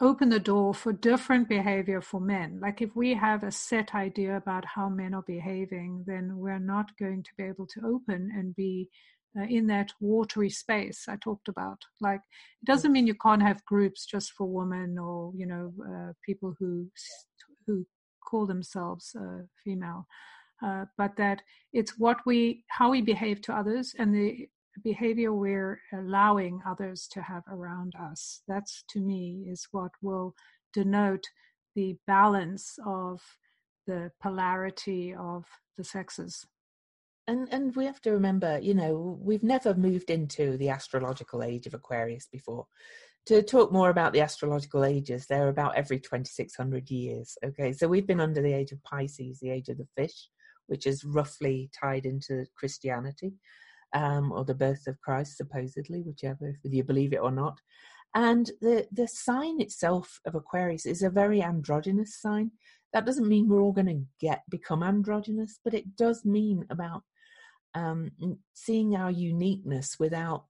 open the door for different behavior for men. Like if we have a set idea about how men are behaving, then we're not going to be able to open and be uh, in that watery space I talked about. Like, it doesn't mean you can't have groups just for women or you know uh, people who who call themselves uh, female, uh, but that it's what we how we behave to others and the behavior we're allowing others to have around us. That's to me is what will denote the balance of the polarity of the sexes. And and we have to remember you know we've never moved into the astrological age of aquarius before. To talk more about the astrological ages they're about every 2600 years okay? So we've been under the age of pisces the age of the fish which is roughly tied into christianity um, or the birth of christ supposedly whichever whether you believe it or not. And the the sign itself of aquarius is a very androgynous sign. That doesn't mean we're all going to get become androgynous but it does mean about um, seeing our uniqueness without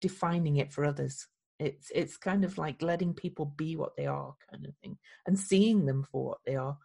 defining it for others. it's it's kind of like letting people be what they are kind of thing and seeing them for what they are.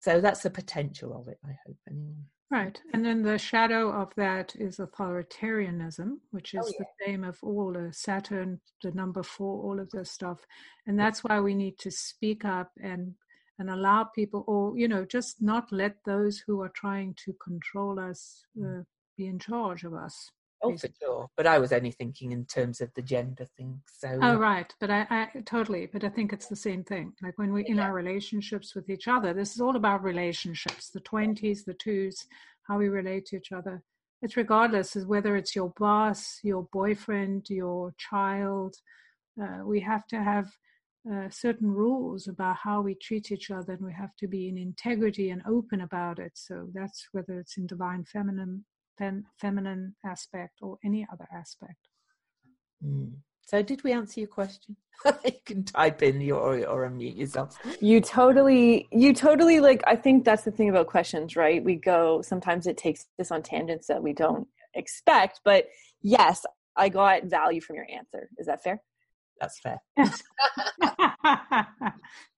So that's the potential of it i hope anyway right and then the shadow of that is authoritarianism which oh, is oh, yeah. the theme of all the saturn the number four all of this stuff and that's why we need to speak up and and allow people or you know just not let those who are trying to control us mm. uh, be in charge of us Oh, for sure. But I was only thinking in terms of the gender thing. So. Oh, right. But I, I totally. But I think it's the same thing. Like when we in our relationships with each other, this is all about relationships. The twenties, the twos, how we relate to each other. It's regardless of whether it's your boss, your boyfriend, your child. Uh, we have to have uh, certain rules about how we treat each other, and we have to be in integrity and open about it. So that's whether it's in divine feminine fem- feminine aspect or any other aspect. Mm. So, did we answer your question? (laughs) you can type in your or, or unmute yourself. You totally, you totally like. I think that's the thing about questions, right? We go. Sometimes it takes us on tangents that we don't expect. But yes, I got value from your answer. Is that fair? That's fair. (laughs)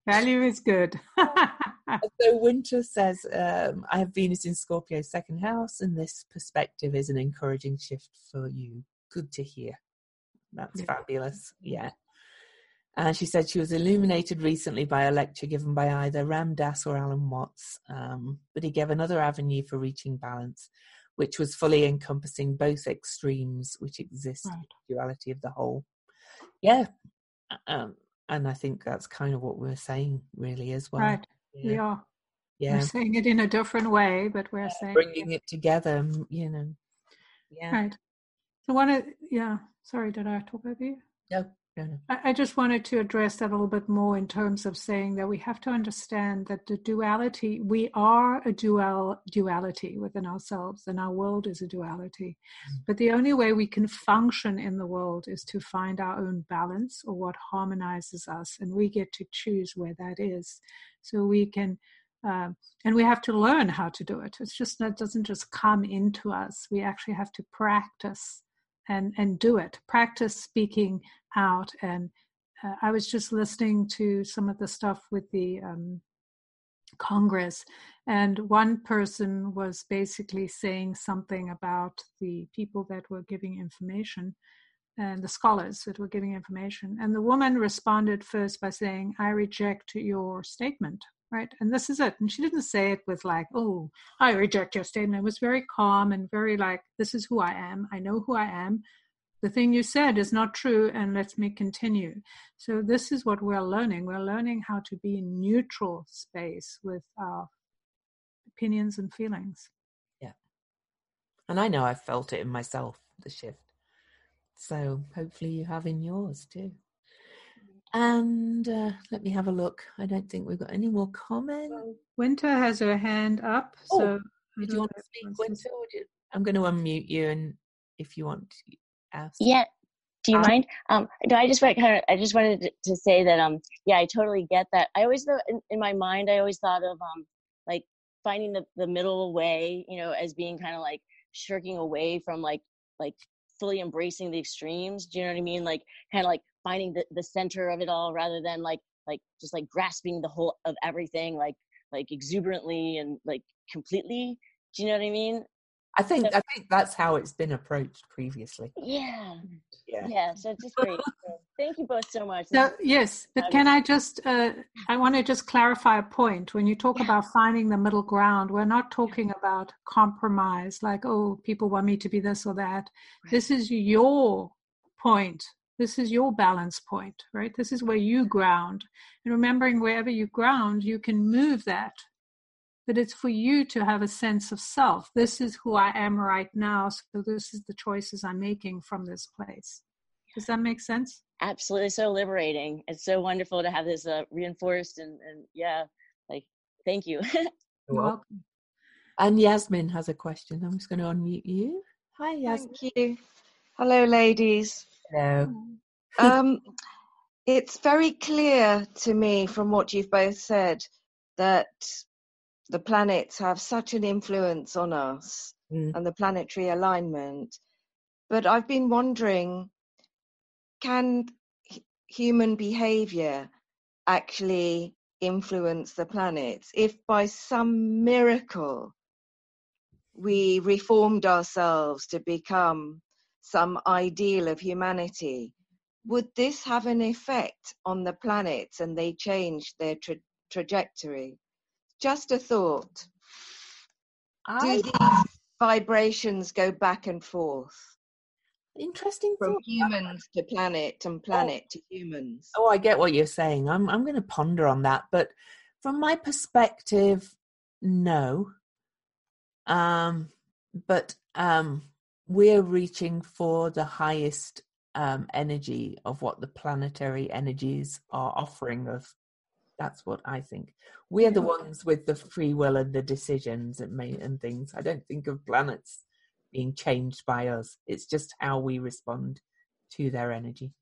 Value is good. (laughs) so Winter says, um, I have Venus in Scorpio's second house, and this perspective is an encouraging shift for you. Good to hear. That's yeah. fabulous. Yeah. And she said she was illuminated recently by a lecture given by either Ram Dass or Alan Watts, um, but he gave another avenue for reaching balance, which was fully encompassing both extremes which exist right. duality of the whole. Yeah, um, and I think that's kind of what we're saying, really, as well. Right. Yeah. We are. Yeah. We're saying it in a different way, but we're yeah, saying bringing it. it together. You know. Yeah. Right. So one of yeah. Sorry, did I talk over you? No. I just wanted to address that a little bit more in terms of saying that we have to understand that the duality, we are a dual duality within ourselves, and our world is a duality. Mm-hmm. But the only way we can function in the world is to find our own balance or what harmonizes us, and we get to choose where that is. So we can uh, and we have to learn how to do it. It's just that it doesn't just come into us. We actually have to practice and and do it. Practice speaking out. And uh, I was just listening to some of the stuff with the um, Congress, and one person was basically saying something about the people that were giving information and the scholars that were giving information. And the woman responded first by saying, I reject your statement, right? And this is it. And she didn't say it with like, oh, I reject your statement. It was very calm and very like, this is who I am. I know who I am the thing you said is not true and let me continue so this is what we're learning we're learning how to be in neutral space with our opinions and feelings yeah and i know i've felt it in myself the shift so hopefully you have in yours too and uh, let me have a look i don't think we've got any more comments winter has her hand up oh, so did you want to speak winter you, i'm going to unmute you and if you want to ask? Yeah. Do you um, mind? Um, no, I just kind of, I just wanted to say that, um, yeah, I totally get that. I always, in, in my mind, I always thought of, um, like finding the, the middle way, you know, as being kind of like shirking away from like, like fully embracing the extremes. Do you know what I mean? Like kind of like finding the, the center of it all rather than like, like just like grasping the whole of everything, like, like exuberantly and like completely. Do you know what I mean? I think I think that's how it's been approached previously. Yeah. Yeah. Yeah. So it's just great. so thank you both so much. So, yes, but can I just uh, I want to just clarify a point. When you talk yeah. about finding the middle ground, we're not talking about compromise, like oh, people want me to be this or that. Right. This is your point. This is your balance point, right? This is where you ground. And remembering wherever you ground, you can move that but it's for you to have a sense of self. This is who I am right now. So this is the choices I'm making from this place. Does that make sense? Absolutely. So liberating. It's so wonderful to have this uh, reinforced and, and yeah, like, thank you. You're welcome. And Yasmin has a question. I'm just going to unmute you. Hi, Yasmin. Thank you. Hello, ladies. Hello. (laughs) um, it's very clear to me from what you've both said that the planets have such an influence on us mm. and the planetary alignment. But I've been wondering can human behavior actually influence the planets? If by some miracle we reformed ourselves to become some ideal of humanity, would this have an effect on the planets and they change their tra- trajectory? Just a thought. I, Do these vibrations go back and forth interesting from thought. humans to planet and planet to humans? Oh, I get what you're saying. I'm I'm going to ponder on that, but from my perspective, no. Um, but um, we're reaching for the highest um, energy of what the planetary energies are offering us. That's what I think. We're the ones with the free will and the decisions and may and things. I don't think of planets being changed by us. It's just how we respond to their energy.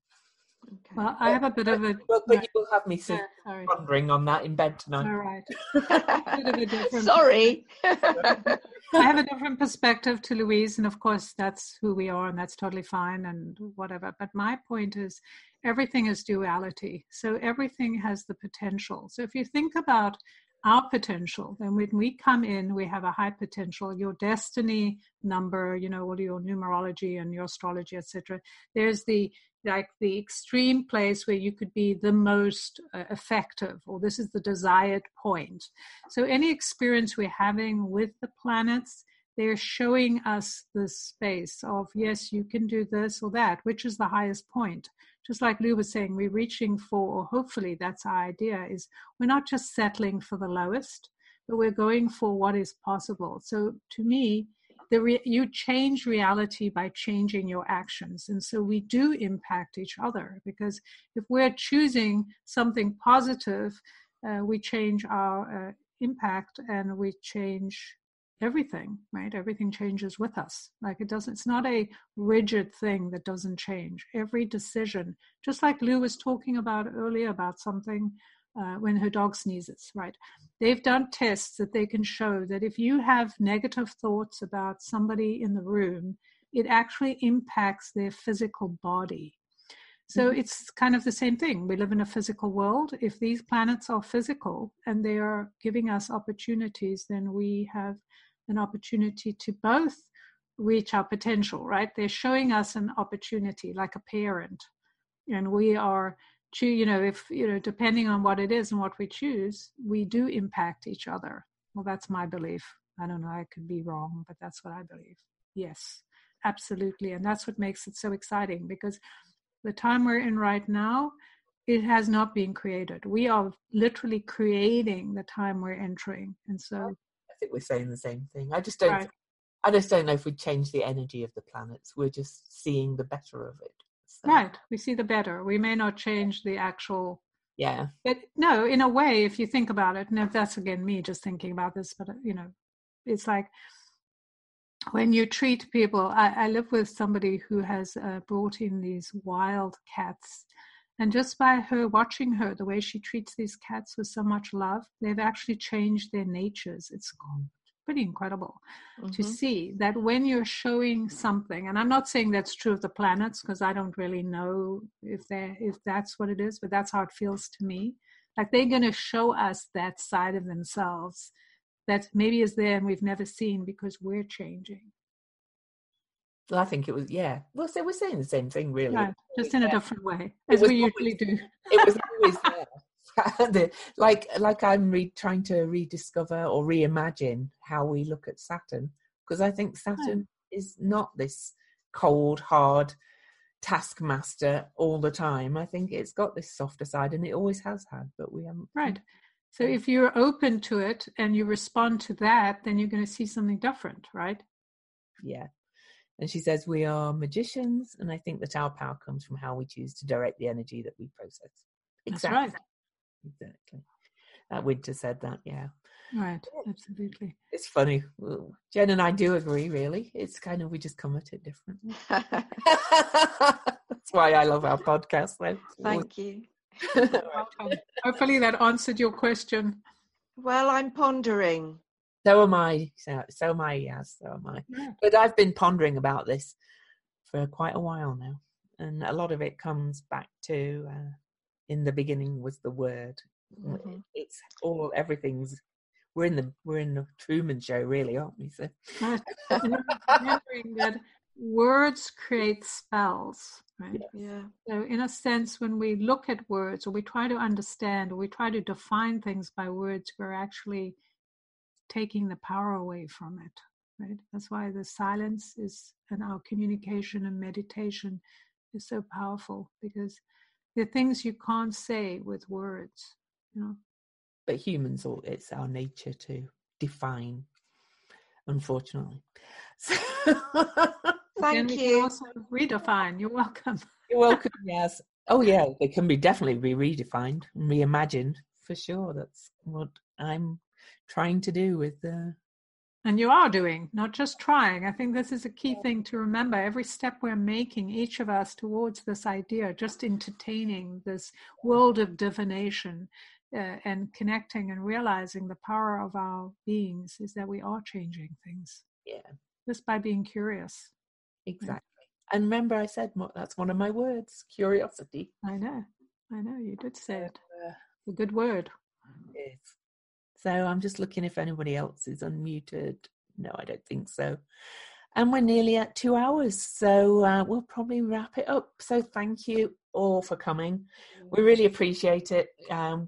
Okay. Well, I have a bit of a. Well, but you will have me Yeah, sit sorry. pondering on that in bed tonight. All right. (laughs) bit of a different- Sorry. I have a different perspective to Louise, and of course, that's who we are, and that's totally fine and whatever. But my point is, everything is duality. So everything has the potential. So if you think about our potential, then when we come in, we have a high potential. Your destiny number, you know, all your numerology and your astrology, etc. There's the like the extreme place where you could be the most uh, effective, or this is the desired point. So, any experience we're having with the planets, they're showing us the space of, yes, you can do this or that, which is the highest point. Just like Lou was saying, we're reaching for, or hopefully that's our idea, is we're not just settling for the lowest, but we're going for what is possible. So, to me, the re- you change reality by changing your actions. And so we do impact each other because if we're choosing something positive uh, we change our uh, impact and we change everything right? Everything changes with us. Like it doesn't it's not a rigid thing that doesn't change. Every decision just like lou was talking about earlier about something uh, when her dog sneezes right they've done tests that they can show that if you have negative thoughts about somebody in the room it actually impacts their physical body so Mhm. it's kind of the same thing. We live in a physical world. If these planets are physical and they are giving us opportunities, then we have an opportunity to both reach our potential, right? They're showing us an opportunity like a parent. And we are choo- you know, if you know, depending on what it is and what we choose, we do impact each other. Well, that's my belief. I don't know, I could be wrong, but that's what I believe. Yes, absolutely. And that's what makes it so exciting because the time we're in right now, it has not been created. We are literally creating the time we're entering. And so, I think we're saying the same thing. I just don't. Right. I just don't know if we change the energy of the planets. We're just seeing the better of it. So, right, we see the better. We may not change the actual, Yeah. but no, in a way, if you think about it, and that's again me just thinking about this, but you know, it's like when you treat people. I, I live with somebody who has uh, brought in these wild cats. And just by her watching her, the way she treats these cats with so much love, they've actually changed their natures. It's pretty incredible. to Mhm. see that when you're showing something and i'm not saying that's true of the planets because i don't really know if they if that's what it is but that's how it feels to me like they're going to show us that side of themselves that maybe is there and we've never seen because we're changing Well, I think it was. Yeah. Well, so we're saying the same thing, really. right just in a different way as we always- usually do it was always (laughs) like like I'm re- trying to rediscover or reimagine how we look at Saturn because I think hmm. Saturn is not this cold, hard taskmaster all the time. I think it's got this softer side, and it always has had, but we haven't. right so if you're open to it and you respond to that then you're going to see something different right Yeah. And she says we are magicians, and I think that our power comes from how we choose to direct the energy that we process. that's right Exactly. Uh, Winter said that. Yeah. right absolutely It's funny. Jen and I do agree, really. It's kind of, we just come at it differently. (laughs) That's why I love our podcast, then. Thank you. (laughs) Hopefully that answered your question Well, I'm pondering. So am I. So, so am I, yes, so am I. Yeah. But I've been pondering about this for quite a while now. and a lot of it comes back to uh, in the beginning was the word. Mhm. It's all everything's. We're in the we're in the Truman Show, really, aren't we? So (laughs) remembering that words create spells, right? Yeah. So, in a sense, when we look at words or we try to understand or we try to define things by words, we're actually taking the power away from it, right? That's why the silence is and our communication and meditation is so powerful because there are things you can't say with words, you know. but humans, all it's our nature to define. Unfortunately, (laughs) so, Thank and you. also redefine. You're welcome. you're welcome. (laughs) Yes. Oh yeah, they can be definitely be redefined and reimagined for sure. That's what I'm trying to do with uh, And you are doing, not just trying. I think this is a key thing to remember. Every step we're making, each of us, towards this idea, just entertaining this world of divination uh, and connecting and realizing the power of our beings, is that we are changing things yeah, just by being curious. exactly. And remember, I said that's one of my words: curiosity. I know, I know, you did say it. Uh, A good word. Yes. So I'm just looking if anybody else is unmuted. No, I don't think so. And we're nearly at two hours, so uh, we'll probably wrap it up. So thank you all for coming. We really appreciate it. Um,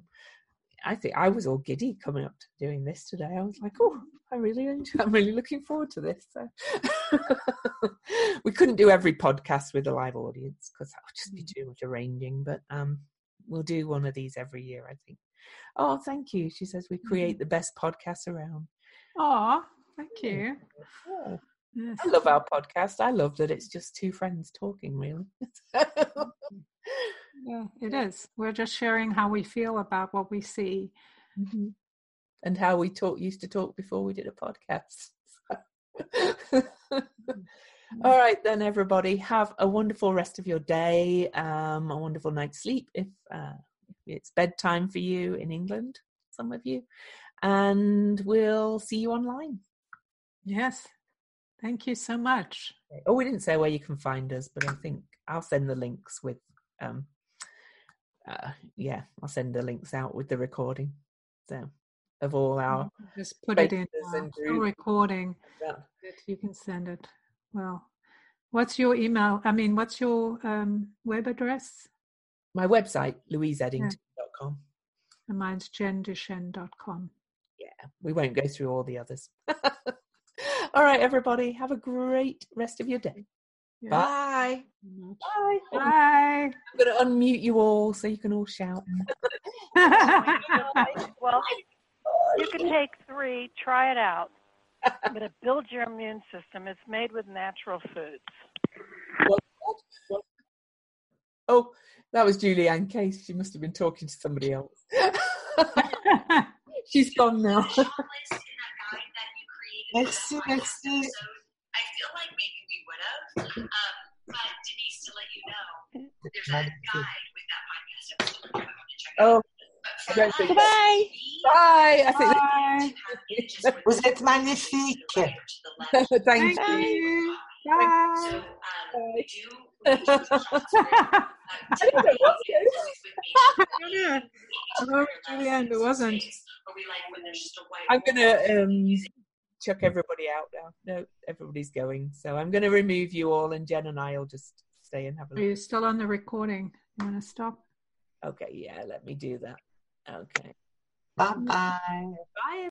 I think I was all giddy coming up to doing this today. I was like, oh, I really, enjoy, (laughs) I'm really looking forward to this. So (laughs) we couldn't do every podcast with a live audience because that would just be too much arranging. But um, we'll do one of these every year, I think. Oh, thank you. She says we create the best podcasts around. Oh, thank you. Yeah. Yes. I love our podcast. I love that it's just two friends talking, really. (laughs) Yeah, it is. We're just sharing how we feel about what we see. Mhm. and how we talk used to talk before we did a podcast. (laughs) All right, then, everybody, have a wonderful rest of your day, um, a wonderful night's sleep if, uh, if it's bedtime for you in England, some of you, and we'll see you online. Yes. Thank you so much. Oh, we didn't say where you can find us, but I think I'll send the links with, um, uh, yeah, I'll send the links out with the recording, so of all our Just put it in uh, the recording. Yeah. that You can send it. Well, what's your email? I mean, what's your um, web address? My website, louiseedington.com. And mine's jenduchenne.com. Yeah, we won't go through all the others. (laughs) all right, everybody, have a great rest of your day. Yeah. Bye. Bye. Bye. I'm going to unmute you all so you can all shout. (laughs) Well, you can take three, try it out. I'm going to build your immune system. It's made with natural foods. Oh, that was Julianne Case. She must have been talking to somebody else. (laughs) She's gone now. Let's see, let's see. I feel like maybe we would have. Um, but Denise, to let you know, there's a guide with that podcast episode. I'm going to check Oh, out. I. Bye. Bye. I think. Vous êtes magnifique. (laughs) Thank Thank you. you. So Bye. um, we do. We do some sponsoring. I don't know what's with me. Yeah. Julianne, there wasn't. Or we like when there's just a white I'm gonna um, chuck everybody out now. No, everybody's going, so I'm gonna remove you all, and Jen and I'll just stay and have a Are look. you still on the recording? You want to stop? Okay, yeah, let me do that. Okay, Bye bye. bye.